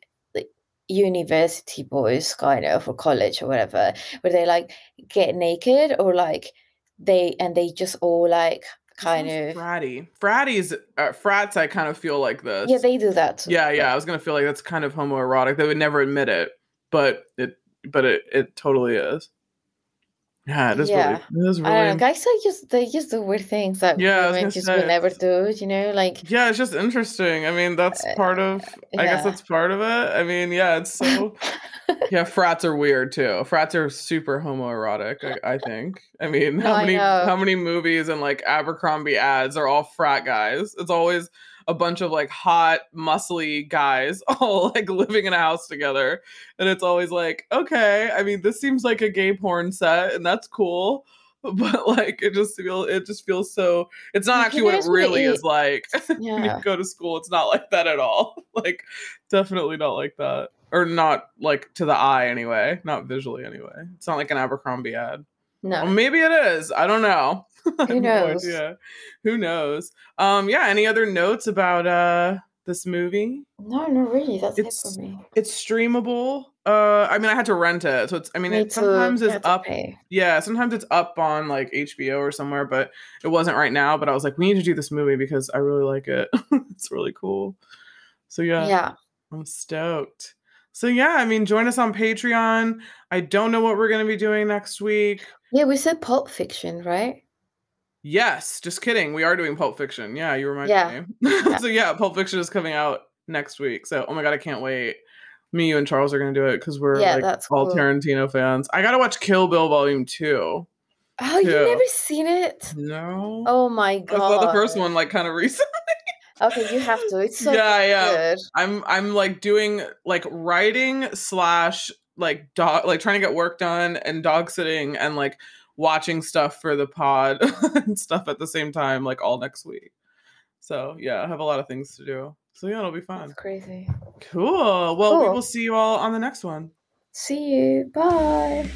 university boys, kind of, or college or whatever, where they like get naked or like they and they just all like kind of fratty fratties uh, frats i kind of feel like this. Yeah they do that. yeah yeah i was gonna feel like that's kind of homoerotic. They would never admit it but it but it it totally is yeah it is Yeah. really it is don't know. Guys like just they just do weird things that Yeah, women just say, would never do. You know, like yeah it's just interesting i mean that's uh, part of uh, i guess that's part of it i mean yeah it's so (laughs) yeah, frats are weird too. Frats are super homoerotic. I, I think. I mean, No, (laughs) how many how many movies and like Abercrombie ads are all frat guys? It's always a bunch of like hot, muscly guys (laughs) all like living in a house together, and it's always like, okay. I mean, this seems like a gay porn set, and that's cool. (laughs) But like, it just feels it just feels so. It's not Like, actually what it it's what it really is is. like. (laughs) when yeah. you go to school, it's not like that at all. Like, definitely not like that. Or not like to the eye anyway. Not visually anyway. It's not like an Abercrombie ad. Well, No. maybe it is. I don't know. (laughs) Who knows? idea. Who knows? Um, yeah, any other notes about uh this movie? No, not really. That's It's- it for me. It's streamable. Uh I mean I had to rent it. So it's I mean Me it too. sometimes it's up pay. yeah, sometimes it's up on like HBO or somewhere, but it wasn't right now. But I was like, we need to do this movie because I really like it. (laughs) it's really cool. So yeah, Yeah. I'm stoked. So yeah, I mean, join us on Patreon. I don't know what we're gonna be doing next week. Yeah, we said Pulp Fiction, right? Yes, just kidding. We are doing Pulp Fiction. Yeah, you reminded Yeah. me. (laughs) so yeah, Pulp Fiction is coming out next week. So oh my god, I can't wait. Me, you, and Charles are gonna do it because we're Yeah, like all cool. Tarantino fans. I gotta watch Kill Bill Volume Two. Oh, you've never seen it? No. Oh my god. I saw the first one like kind of (laughs) recent. Okay, you have to. It's so Yeah, yeah. good. I'm I'm like doing like writing slash like dog like trying to get work done and dog sitting and like watching stuff for the pod (laughs) and stuff at the same time like all next week. So yeah, I have a lot of things to do. So yeah, it'll be fun. That's crazy. Cool. Well, we will see you all on the next one. See you. Bye.